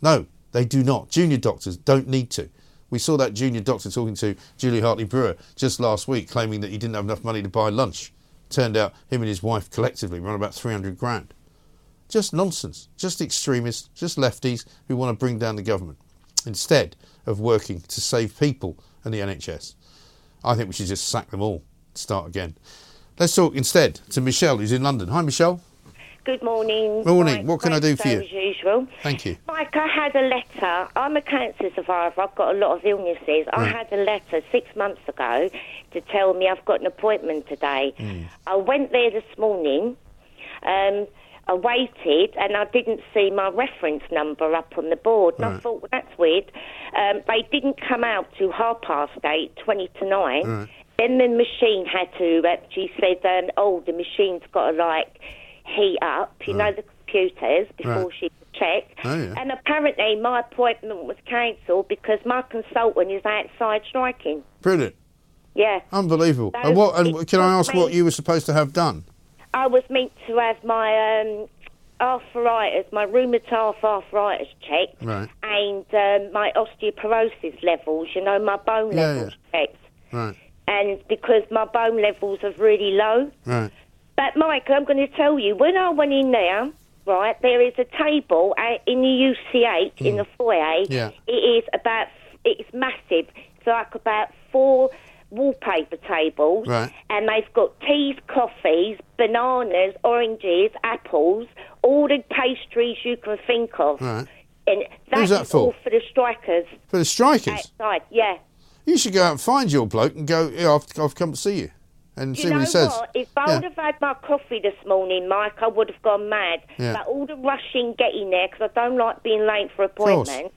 No, they do not. Junior doctors don't need to. We saw that junior doctor talking to Julia Hartley-Brewer just last week, claiming that he didn't have enough money to buy lunch. Turned out him and his wife collectively run about 300 grand. Just nonsense. Just extremists, just lefties who want to bring down the government instead of working to save people and the NHS. I think we should just sack them all. Start again. Let's talk instead to Michelle, who's in London. Hi, Michelle. Good morning. Morning. Mike. What can I do for you? As usual. Thank you. Mike, I had a letter. I'm a cancer survivor. I've got a lot of illnesses. I had a letter six months ago to tell me I've got an appointment today. Hmm. I went there this morning. Um, I waited and I didn't see my reference number up on the board. And I thought, well, that's weird. Um, they didn't come out to half past eight, 20 to nine. Right. Then the machine had to, uh, she said, um, oh, the machine's got to like heat up, you know, the computers before Right. she could check. Oh, yeah. And apparently my appointment was cancelled because my consultant is outside striking. Brilliant. Yeah. Unbelievable. So and what? And can I ask what you were supposed to have done? I was meant to have my um, arthritis, my rheumatoid arthritis checked, Right. and um, my osteoporosis levels, you know, my bone Yeah, levels checked. Right. And because my bone levels are really low. Right. But, Mike, I'm going to tell you, when I went in there, right, there is a table uh, in the UCH, in the foyer. Yeah. It is about, it's massive. It's like about four wallpaper tables. Right. And they've got teas, coffees, bananas, oranges, apples, all the pastries you can think of. Right. And Who's that for? all for the strikers For the strikers. outside. Yeah. You should go out and find your bloke and go. Yeah, I've, I've come to see you, and Do see you what he says. what? If I Yeah. would have had my coffee this morning, Mike, I would have gone mad. Yeah. But all the rushing getting there because I don't like being late for appointments.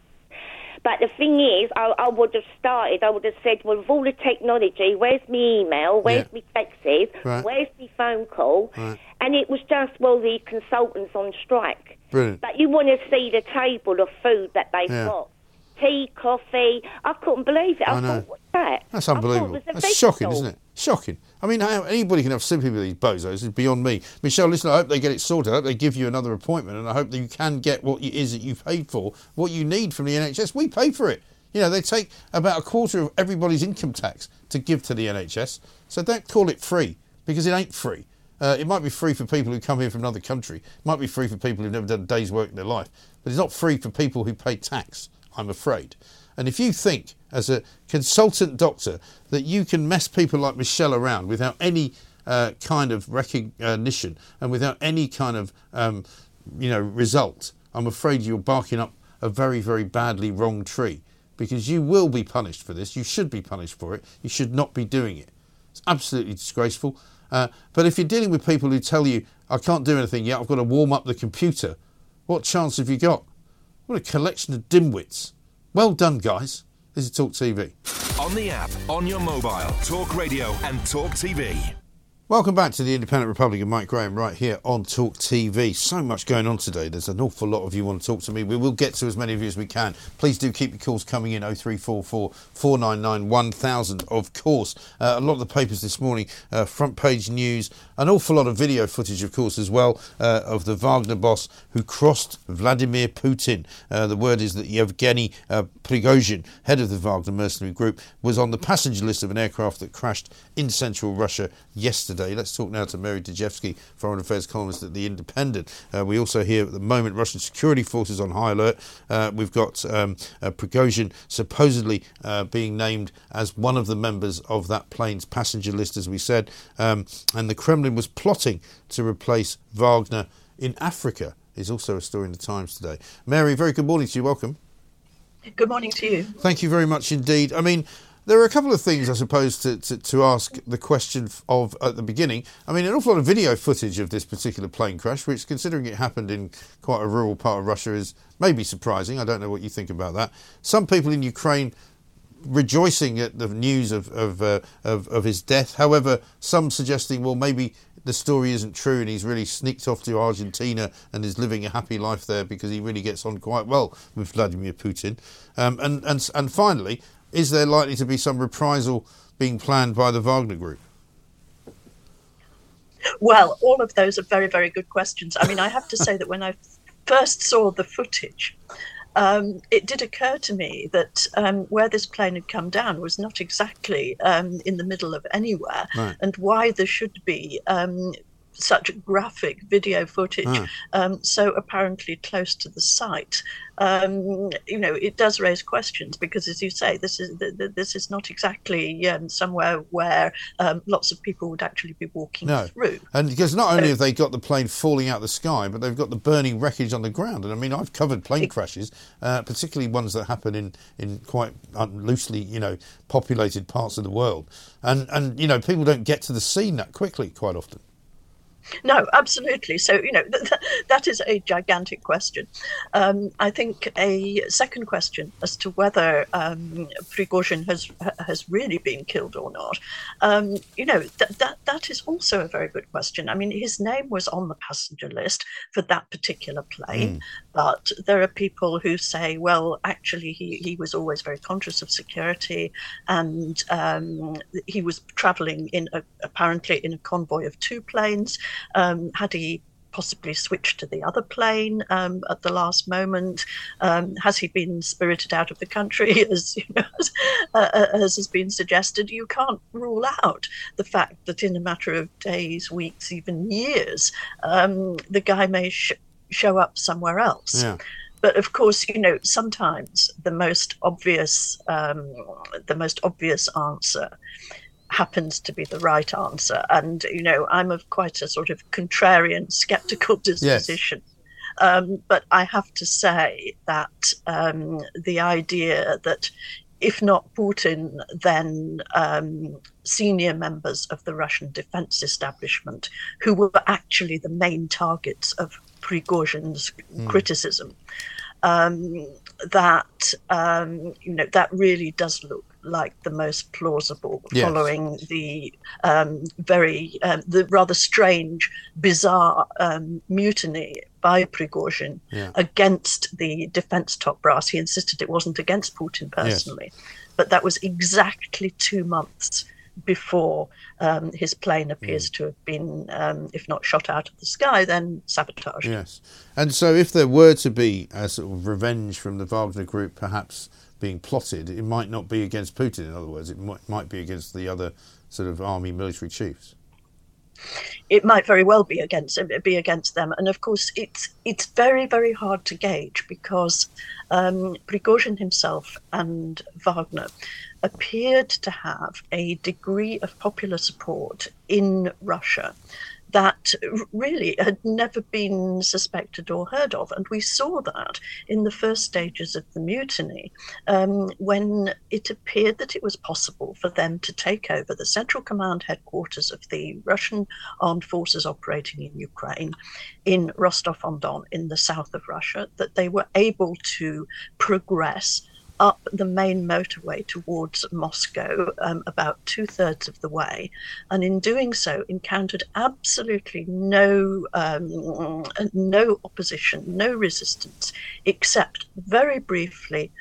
But the thing is, I, I would have started. I would have said, "Well, with all the technology, where's my email? Where's Yeah. my texts? Right. Where's my phone call?" Right. And it was just, well, the consultants on strike. Brilliant. But you want to see the table of food that they've Yeah. got. Tea, coffee. I couldn't believe it. I, I know. thought, that? That's unbelievable. That's shocking, isn't it? Shocking. I mean, how anybody can have sympathy with these bozos. It's beyond me. Michelle, listen, I hope they get it sorted. I hope they give you another appointment, and I hope that you can get what it is that you paid for, what you need from the NHS. We pay for it. You know, they take about a quarter of everybody's income tax to give to the NHS. So don't call it free, because it ain't free. Uh, it might be free for people who come here from another country. It might be free for people who've never done a day's work in their life. But it's not free for people who pay tax, I'm afraid. And if you think, as a consultant doctor, that you can mess people like Michelle around without any uh, kind of recognition and without any kind of, um, you know, result, I'm afraid you're barking up a very, very badly wrong tree because you will be punished for this. You should be punished for it. You should not be doing it. It's absolutely disgraceful. Uh, but if you're dealing with people who tell you, I can't do anything yet, I've got to warm up the computer, what chance have you got? What a collection of dimwits. Well done, guys. This is Talk TV. On the app, on your mobile, Talk Radio and Talk TV. Welcome back to the Independent Republic Mike Graham right here on Talk TV. So much going on today. There's an awful lot of you want to talk to me. We will get to as many of you as we can. Please do keep your calls coming in 0344 499 1000, of course. Uh, a lot of the papers this morning, uh, front page news, an awful lot of video footage, of course, as well, uh, of the Wagner boss who crossed Vladimir Putin. Uh, the word is that Yevgeny uh, Prigozhin, head of the Wagner mercenary group, was on the passenger list of an aircraft that crashed in central Russia yesterday. Today. Let's talk now to Mary Dejevsky, Foreign Affairs columnist at The Independent. Uh, we also hear at the moment Russian security forces on high alert. Uh, we've got um, uh, Prigozhin supposedly uh, being named as one of the members of that plane's passenger list, as we said. Um, and the Kremlin was plotting to replace Wagner in Africa, is also a story in the Times today. Mary, very good morning to you. Welcome. Good morning to you. Thank you very much indeed. I mean, there are a couple of things, I suppose, to, to, to, ask the question of at the beginning. I mean, an awful lot of video footage of this particular plane crash, which, considering it happened in quite a rural part of Russia, is maybe surprising. I don't know what you think about that. Some people in Ukraine rejoicing at the news of of, uh, of, of his death. However, some suggesting, well, maybe the story isn't true and he's really sneaked off to Argentina and is living a happy life there because he really gets on quite well with Vladimir Putin. Um, and, and, and finally, is there likely to be some reprisal being planned by the Wagner Group? Well, all of those are very, very good questions. I mean, I have to say that when I first saw the footage, um, it did occur to me that um, where this plane had come down was not exactly um, in the middle of anywhere, right. and why there should be um, such graphic video footage ah. um, so apparently close to the site. Um, you know, it does raise questions because, as you say, this is this is not exactly um, somewhere where um, lots of people would actually be walking no. through. And because not only so, have they got the plane falling out of the sky, but they've got the burning wreckage on the ground. And I mean, I've covered plane it, crashes, uh, particularly ones that happen in in quite loosely, you know, populated parts of the world, and and you know, people don't get to the scene that quickly quite often. No, absolutely. So, you know, [LAUGHS] th- that is a gigantic question. Um, I think a second question as to whether um, Prigozhin has has really been killed or not, um, you know, th- that that is also a very good question. I mean, his name was on the passenger list for that particular plane, mm. but there are people who say, well, actually, he, he was always very conscious of security and um, he was traveling in a, apparently in a convoy of two planes. Um, had he possibly switched to the other plane um, at the last moment? Um, has he been spirited out of the country, [LAUGHS] as, you know, as, uh, uh, as, has been suggested? You can't rule out the fact that in a matter of days, weeks, even years, um, the guy may sh- show up somewhere else. Yeah. But of course, you know, sometimes the most obvious, um, the most obvious answer happens to be the right answer. And, you know, I'm of quite a sort of contrarian, skeptical disposition. Yes. Um, but I have to say that um, the idea that if not Putin, then um, senior members of the Russian defense establishment, who were actually the main targets of Prigozhin's mm. criticism, um, that um, you know that really does look like the most plausible, yes. following the um, very um, the rather strange, bizarre um, mutiny by Prigozhin yeah. against the defense top brass. He insisted it wasn't against Putin personally, yes. but that was exactly two months before um, his plane appears mm. to have been, um, if not shot out of the sky, then sabotaged. Yes. And so, if there were to be a sort of revenge from the Wagner group, perhaps being plotted, it might not be against Putin. In other words, it might, might be against the other sort of army military chiefs. It might very well be against be against them, and of course, it's it's very very hard to gauge because um, Prigozhin himself and Wagner appeared to have a degree of popular support in Russia that really had never been suspected or heard of. And we saw that in the first stages of the mutiny um, when it appeared that it was possible for them to take over the central command headquarters of the Russian armed forces operating in Ukraine in Rostov on Don in the south of Russia, that they were able to progress up the main motorway towards Moscow um, about two thirds of the way, and in doing so, encountered absolutely no um, no opposition, no resistance, except very briefly,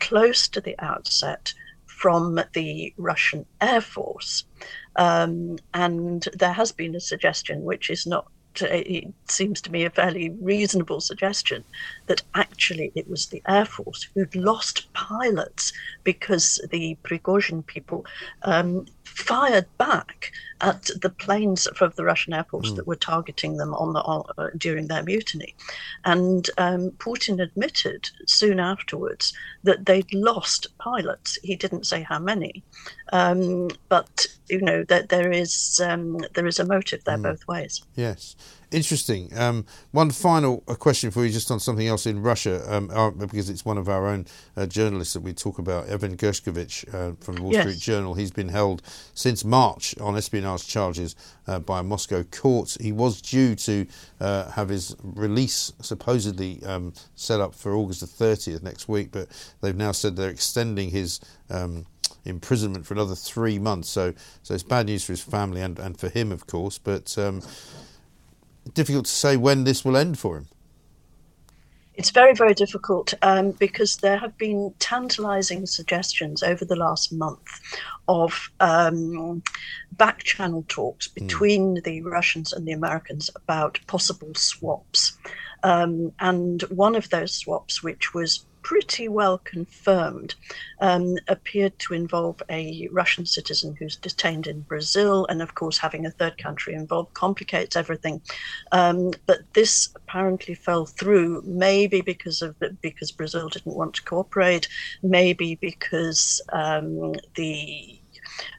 close to the outset, from the Russian Air Force. Um, and there has been a suggestion, which is not it seems to me a fairly reasonable suggestion that actually it was the Air Force who'd lost pilots because the Prigozhin people um, fired back at the planes from the Russian airports Mm. that were targeting them on the uh, during their mutiny, and um, Putin admitted soon afterwards that they'd lost pilots. He didn't say how many, um, but you know that there is um, there is a motive there Mm. both ways. Yes. Interesting. Um, one final uh, question for you, just on something else in Russia, um, uh, because it's one of our own uh, journalists that we talk about, Evan Gershkovich uh, from the Wall Yes. Street Journal. He's been held since March on espionage charges uh, by a Moscow court. He was due to uh, have his release supposedly um, set up for August the 30th next week, but they've now said they're extending his. Um, imprisonment for another three months so so it's bad news for his family and, and for him of course but um, difficult to say when this will end for him. It's very, very difficult um, because there have been tantalizing suggestions over the last month of um, back channel talks between the Russians and the Americans about possible swaps. Um, and one of those swaps, which was pretty well confirmed, um, appeared to involve a Russian citizen who's detained in Brazil. And of course, having a third country involved complicates everything. Um, but this apparently fell through, maybe because of because Brazil didn't want to cooperate, maybe because um, the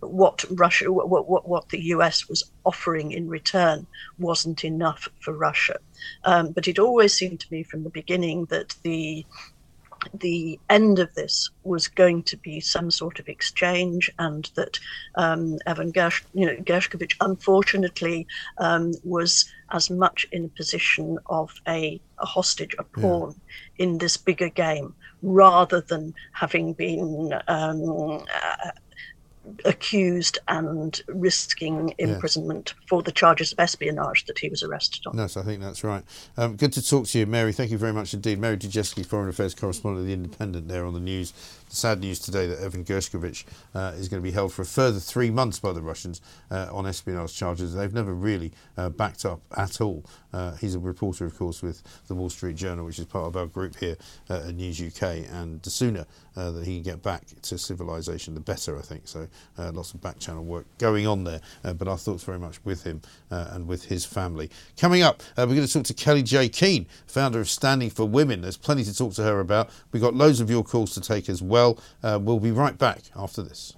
what Russia, what, what what the US was offering in return wasn't enough for Russia. Um, but it always seemed to me from the beginning that the the end of this was going to be some sort of exchange, and that um, Evan Gersh, you know, Gershkovich, unfortunately, um, was as much in a position of a, a hostage, a pawn in this bigger game, rather than having been um, uh, accused and risking imprisonment for the charges of espionage that he was arrested on. Yes, I think that's right. Um, good to talk to you, Mary. Thank you very much indeed. Mary Dejevsky, Foreign Affairs Correspondent of The Independent, there on the news. The sad news today that Evan Gershkovich uh, is going to be held for a further three months by the Russians uh, on espionage charges. They've never really uh, backed up at all. Uh, he's a reporter, of course, with the Wall Street Journal, which is part of our group here uh, at News UK. And the sooner uh, that he can get back to civilization, the better, I think. So lots of back channel work going on there. But our thoughts very much with him and with his family. Coming up, we're going to talk to Kellie Jay Keen, founder of Standing for Women. There's plenty to talk to her about. We've got loads of your calls to take as well. Uh, we'll be right back after this.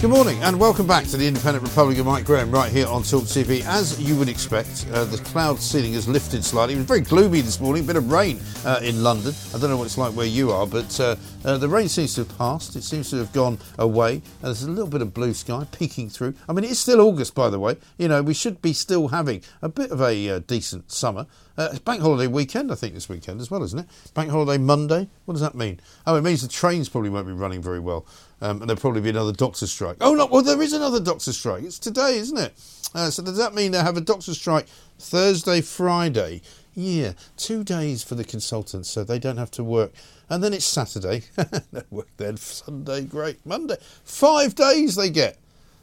Good morning and welcome back to the Independent Republic of Mike Graham right here on Talk TV. As you would expect, uh, the cloud ceiling has lifted slightly. It was very gloomy this morning, a bit of rain uh, in London. I don't know what it's like where you are, but uh, uh, the rain seems to have passed. It seems to have gone away. And there's a little bit of blue sky peeking through. I mean, it's still August, by the way. You know, we should be still having a bit of a uh, decent summer. Uh, bank holiday weekend, I think, this weekend as well, isn't it? Bank holiday Monday. What does that mean? Oh, it means the trains probably won't be running very well. Um, and there'll probably be another doctor's strike. Oh, no, well, there is another doctor's strike. It's today, isn't it? Uh, so does that mean they have a doctor's strike Thursday, Friday? Yeah, two days for the consultants, so they don't have to work. And then it's Saturday. [LAUGHS] they work then. Sunday, great. Monday. Five days they get.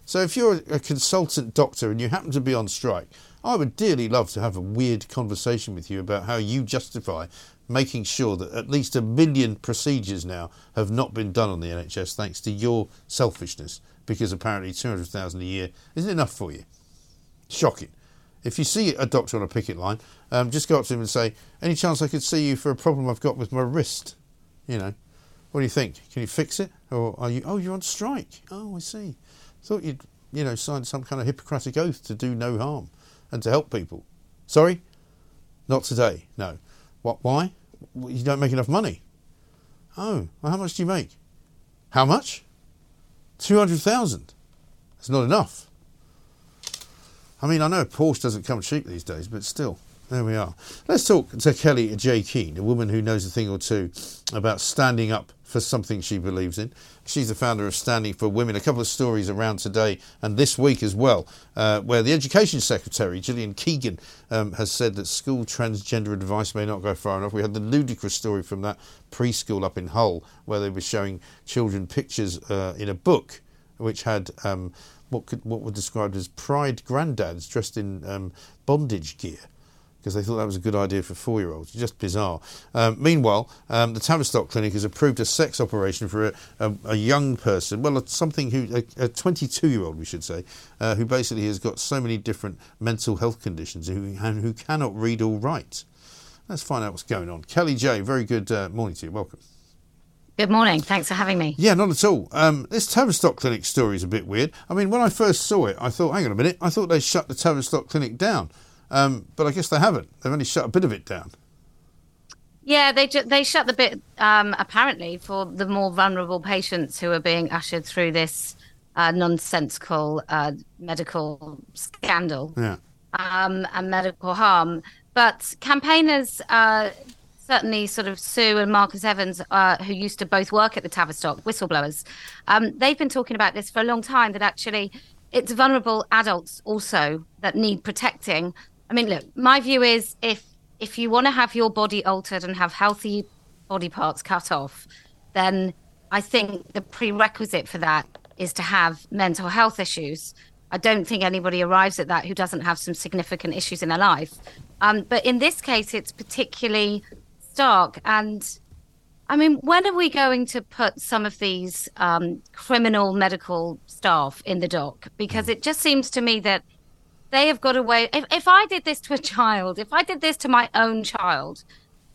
So if you're a consultant doctor and you happen to be on strike, I would dearly love to have a weird conversation with you about how you justify making sure that at least a million procedures now have not been done on the NHS thanks to your selfishness because apparently 200,000 a year isn't enough for you. Shocking. If you see a doctor on a picket line, um, just go up to him and say, any chance I could see you for a problem I've got with my wrist? You know, what do you think? Can you fix it? Or are you, oh, you're on strike. Oh, I see. Thought you'd, you know, signed some kind of Hippocratic oath to do no harm and to help people. Sorry? Not today, no. What, why? You don't make enough money. Oh, well, how much do you make? How much? 200,000. It's not enough. I mean, I know Porsche doesn't come cheap these days, but still, there we are. Let's talk to Kellie Jay Keen, a woman who knows a thing or two about standing up for something she believes in. She's the founder of Standing for Women. A couple of stories around today and this week as well, uh, where the Education Secretary, Gillian Keegan, um, has said that school transgender advice may not go far enough. We had the ludicrous story from that preschool up in Hull, where they were showing children pictures uh, in a book which had um, what could what were described as pride granddads dressed in um, bondage gear. Because they thought that was a good idea for four year olds. Just bizarre. Um, meanwhile, um, the Tavistock Clinic has approved a sex operation for a, a, a young person, well, something who, a 22 year old, we should say, uh, who basically has got so many different mental health conditions and who, and who cannot read or write. Let's find out what's going on. Kellie Jay, very good uh, morning to you. Welcome. Good morning. Thanks for having me. Yeah, not at all. Um, this Tavistock Clinic story is a bit weird. I mean, when I first saw it, I thought, hang on a minute, I thought they shut the Tavistock Clinic down. Um, but I guess they haven't. They've only shut a bit of it down. Yeah, they ju- they shut the bit um, apparently for the more vulnerable patients who are being ushered through this uh, nonsensical uh, medical scandal Yeah. um, and medical harm. But campaigners, uh, certainly sort of Sue and Marcus Evans, uh, who used to both work at the Tavistock, whistleblowers, um, they've been talking about this for a long time. That actually, it's vulnerable adults also that need protecting. I mean, look, my view is if if you want to have your body altered and have healthy body parts cut off, then I think the prerequisite for that is to have mental health issues. I don't think anybody arrives at that who doesn't have some significant issues in their life. Um, but in this case, it's particularly stark. And I mean, when are we going to put some of these um, criminal medical staff in the dock? Because it just seems to me that they have got away. If, if I did this to a child, if I did this to my own child,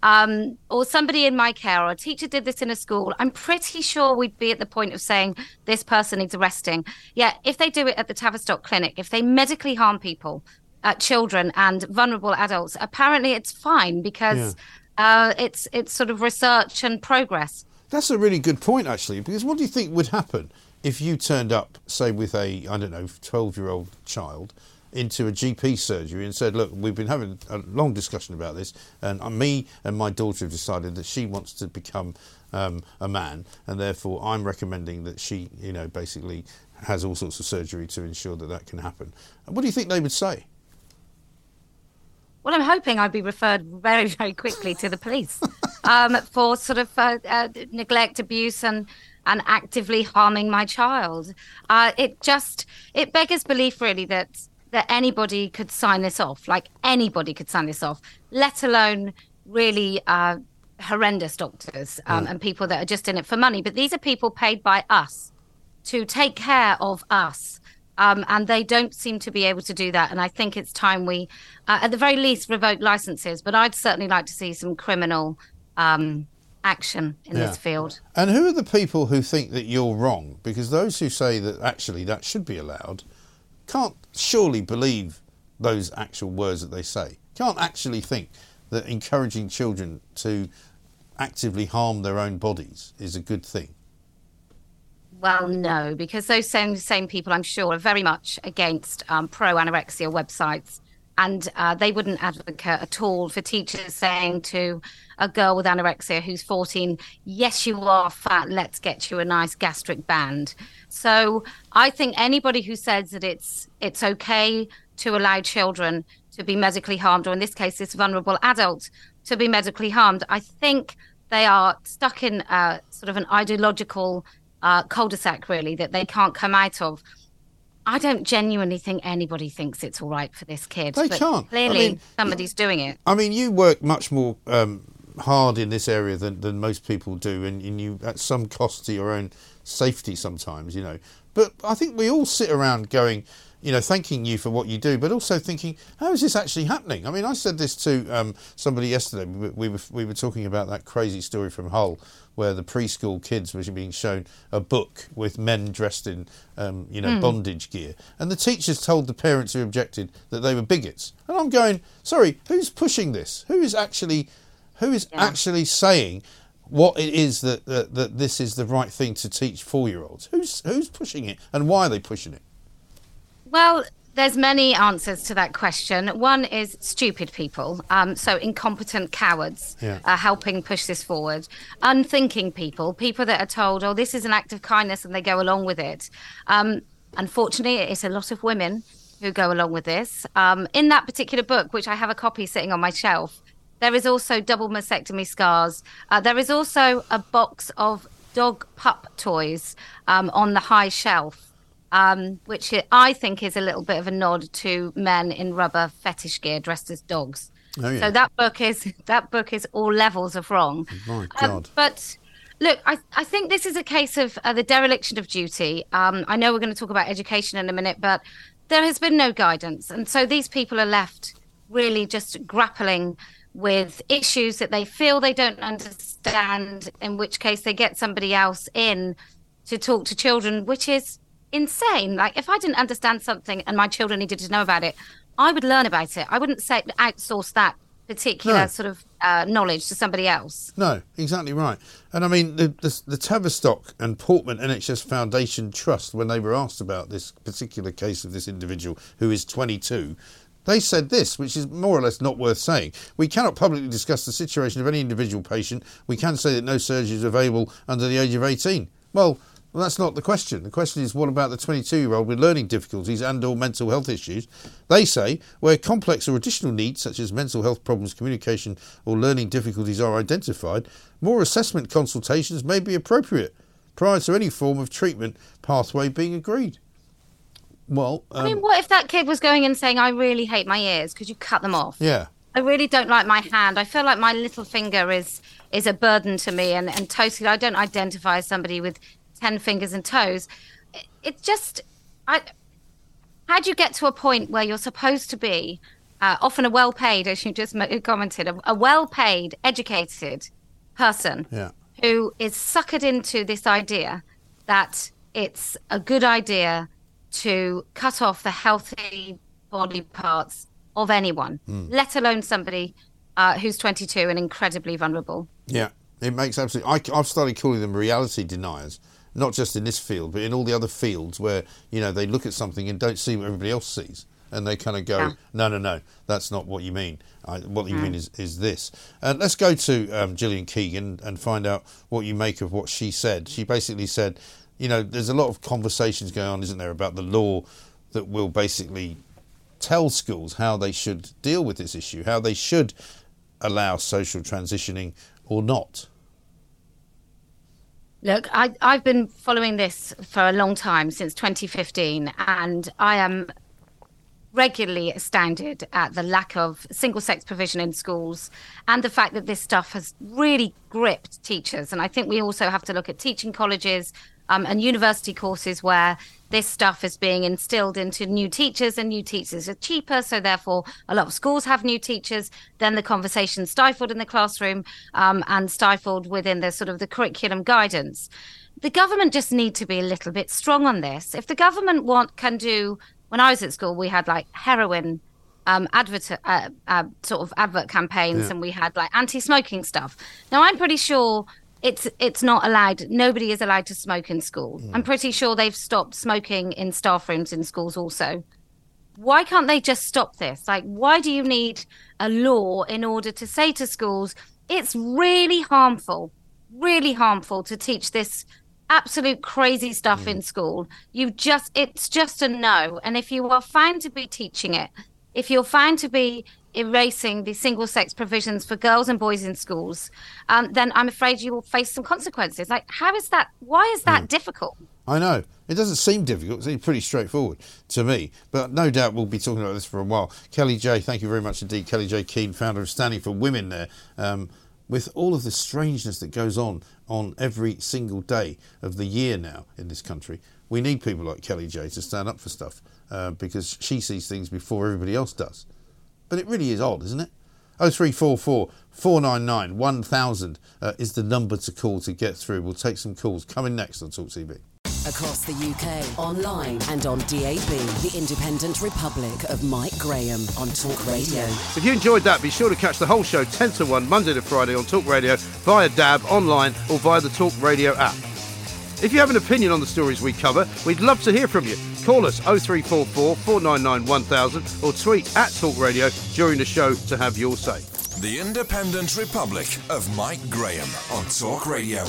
um, or somebody in my care, or a teacher did this in a school, I'm pretty sure we'd be at the point of saying this person needs arresting. Yeah, if they do it at the Tavistock Clinic, if they medically harm people, uh, children and vulnerable adults, apparently it's fine because uh, it's it's sort of research and progress. That's a really good point, actually, because what do you think would happen if you turned up, say, with a, I don't know, 12 year old child into a GP surgery and said, Look, we've been having a long discussion about this, and uh, me and my daughter have decided that she wants to become um, a man, and therefore I'm recommending that she, you know, basically has all sorts of surgery to ensure that that can happen. What do you think they would say? Well, I'm hoping I'd be referred very, very quickly to the police um, for sort of uh, uh, neglect, abuse, and and actively harming my child. Uh, it just it beggars belief, really, that that anybody could sign this off. Like anybody could sign this off, let alone really uh, horrendous doctors um, Mm. and people that are just in it for money. But these are people paid by us to take care of us. Um, and they don't seem to be able to do that. And I think it's time we, uh, at the very least, revoke licenses. But I'd certainly like to see some criminal um, action in Yeah. this field. And who are the people who think that you're wrong? Because those who say that actually that should be allowed can't surely believe those actual words that they say. Can't actually think that encouraging children to actively harm their own bodies is a good thing. Well, no, because those same same people, I'm sure, are very much against um, pro anorexia websites, and uh, they wouldn't advocate at all for teachers saying to a girl with anorexia who's 14, "Yes, you are fat. Let's get you a nice gastric band." So I think anybody who says that it's it's okay to allow children to be medically harmed, or in this case, this vulnerable adult to be medically harmed, I think they are stuck in sort of an ideological uh, cul-de-sac really that they can't come out of. I don't genuinely think anybody thinks it's all right for this kid. They but can't. I Clearly, mean, somebody's doing it. I mean, you work much more um, hard in this area than, than most people do, and, and you at some cost to your own safety sometimes, you know. But I think we all sit around going, you know, thanking you for what you do, but also thinking, how is this actually happening? I mean, I said this to um, somebody yesterday. We, we were we were talking about that crazy story from Hull, where the preschool kids were being shown a book with men dressed in, um, you know, Mm. bondage gear, and the teachers told the parents who objected that they were bigots. And I'm going, sorry, who's pushing this? Who is actually, who is actually saying? What it is that, that that this is the right thing to teach four year olds? Who's who's pushing it, and why are they pushing it? Well, there's many answers to that question. One is stupid people, um, so incompetent cowards Yeah. are helping push this forward. Unthinking people, people that are told, "Oh, this is an act of kindness," and they go along with it. Um, unfortunately, it's a lot of women who go along with this. Um, in that particular book, which I have a copy sitting on my shelf, there is also double mastectomy scars. Uh, there is also a box of dog pup toys um, on the high shelf um, which I think is a little bit of a nod to men in rubber fetish gear dressed as dogs. Oh, yeah. So that book is [LAUGHS] that book is all levels of wrong. My Um, God. but look, I, I think this is a case of uh, the dereliction of duty. Um, I know we're going to talk about education in a minute, but there has been no guidance. And so these people are left really just grappling with issues that they feel they don't understand, in which case they get somebody else in to talk to children, which is insane. Like, if I didn't understand something and my children needed to know about it, I would learn about it. I wouldn't say outsource that particular No. sort of uh, knowledge to somebody else. No, exactly right. And I mean, the, the, the Tavistock and Portman NHS Foundation Trust, when they were asked about this particular case of this individual who is 22, they said this, which is more or less not worth saying. We cannot publicly discuss the situation of any individual patient. We can say that no surgery is available under the age of 18. Well, well, that's not the question. The question is, what about the 22-year-old with learning difficulties and/or mental health issues? They say where complex or additional needs such as mental health problems, communication, or learning difficulties are identified, more assessment consultations may be appropriate prior to any form of treatment pathway being agreed. Well, I mean, um, what if that kid was going and saying, I really hate my ears? Could you cut them off? yeah, I really don't like my hand. I feel like my little finger is is a burden to me, and and totally, I don't identify as somebody with ten fingers and toes. It, it's just, I. How do you get to a point where you're supposed to be, uh, often a well-paid, as you just commented, a, a well-paid, educated person yeah. who is suckered into this idea that it's a good idea to cut off the healthy body parts of anyone, Mm. let alone somebody uh, who's 22 and incredibly vulnerable. Yeah, it makes absolutely. I, I've started calling them reality deniers, not just in this field, but in all the other fields where you know they look at something and don't see what everybody else sees, and they kind of go, Yeah. "No, no, no, that's not what you mean. I, what you Mm. mean is is this." Uh, let's go to um, Gillian Keegan and find out what you make of what she said. She basically said, "You know, there's a lot of conversations going on, isn't there, about the law that will basically." tell schools how they should deal with this issue, how they should allow social transitioning or not. Look, I, I've been following this for a long time, since 2015, and I am regularly astounded at the lack of single sex provision in schools and the fact that this stuff has really gripped teachers. And I think we also have to look at teaching colleges um, and university courses where this stuff is being instilled into new teachers, and new teachers are cheaper. So, therefore, a lot of schools have new teachers. Then the conversation stifled in the classroom um, and stifled within the sort of the curriculum guidance. The government just need to be a little bit strong on this. If the government want can do, when I was at school, we had like heroin um, advert uh, uh, sort of advert campaigns, Yeah. and we had like anti-smoking stuff. Now, I'm pretty sure it's it's not allowed. Nobody is allowed to smoke in school. Mm. I'm pretty sure they've stopped smoking in staff rooms in schools also. Why can't they just stop this? Like, why do you need a law in order to say to schools it's really harmful, really harmful to teach this absolute crazy stuff in mm. school? You just it's just a no. And if you are found to be teaching it, if you're found to be erasing the single sex provisions for girls and boys in schools, um, then I'm afraid you will face some consequences. Like, how is that? Why is that difficult? I know. It doesn't seem difficult. It seems pretty straightforward to me. But no doubt we'll be talking about this for a while. Kellie Jay, thank you very much indeed. Kellie Jay Keen, founder of Standing for Women there. Um, with all of the strangeness that goes on on every single day of the year now in this country, we need people like Kellie Jay to stand up for stuff uh, because she sees things before everybody else does. But it really is odd, isn't it? 0344 499 1000 uh, is the number to call to get through. We'll take some calls. Coming next on Talk TV. Across the UK, online and on DAB, the independent republic of Mike Graham on Talk Radio. If you enjoyed that, be sure to catch the whole show 10 to 1 Monday to Friday on Talk Radio via DAB, online, or via the Talk Radio app. If you have an opinion on the stories we cover, we'd love to hear from you. Call us 0344 499 1000 or tweet at Talk Radio during the show to have your say. The Independent Republic of Mike Graham on Talk Radio.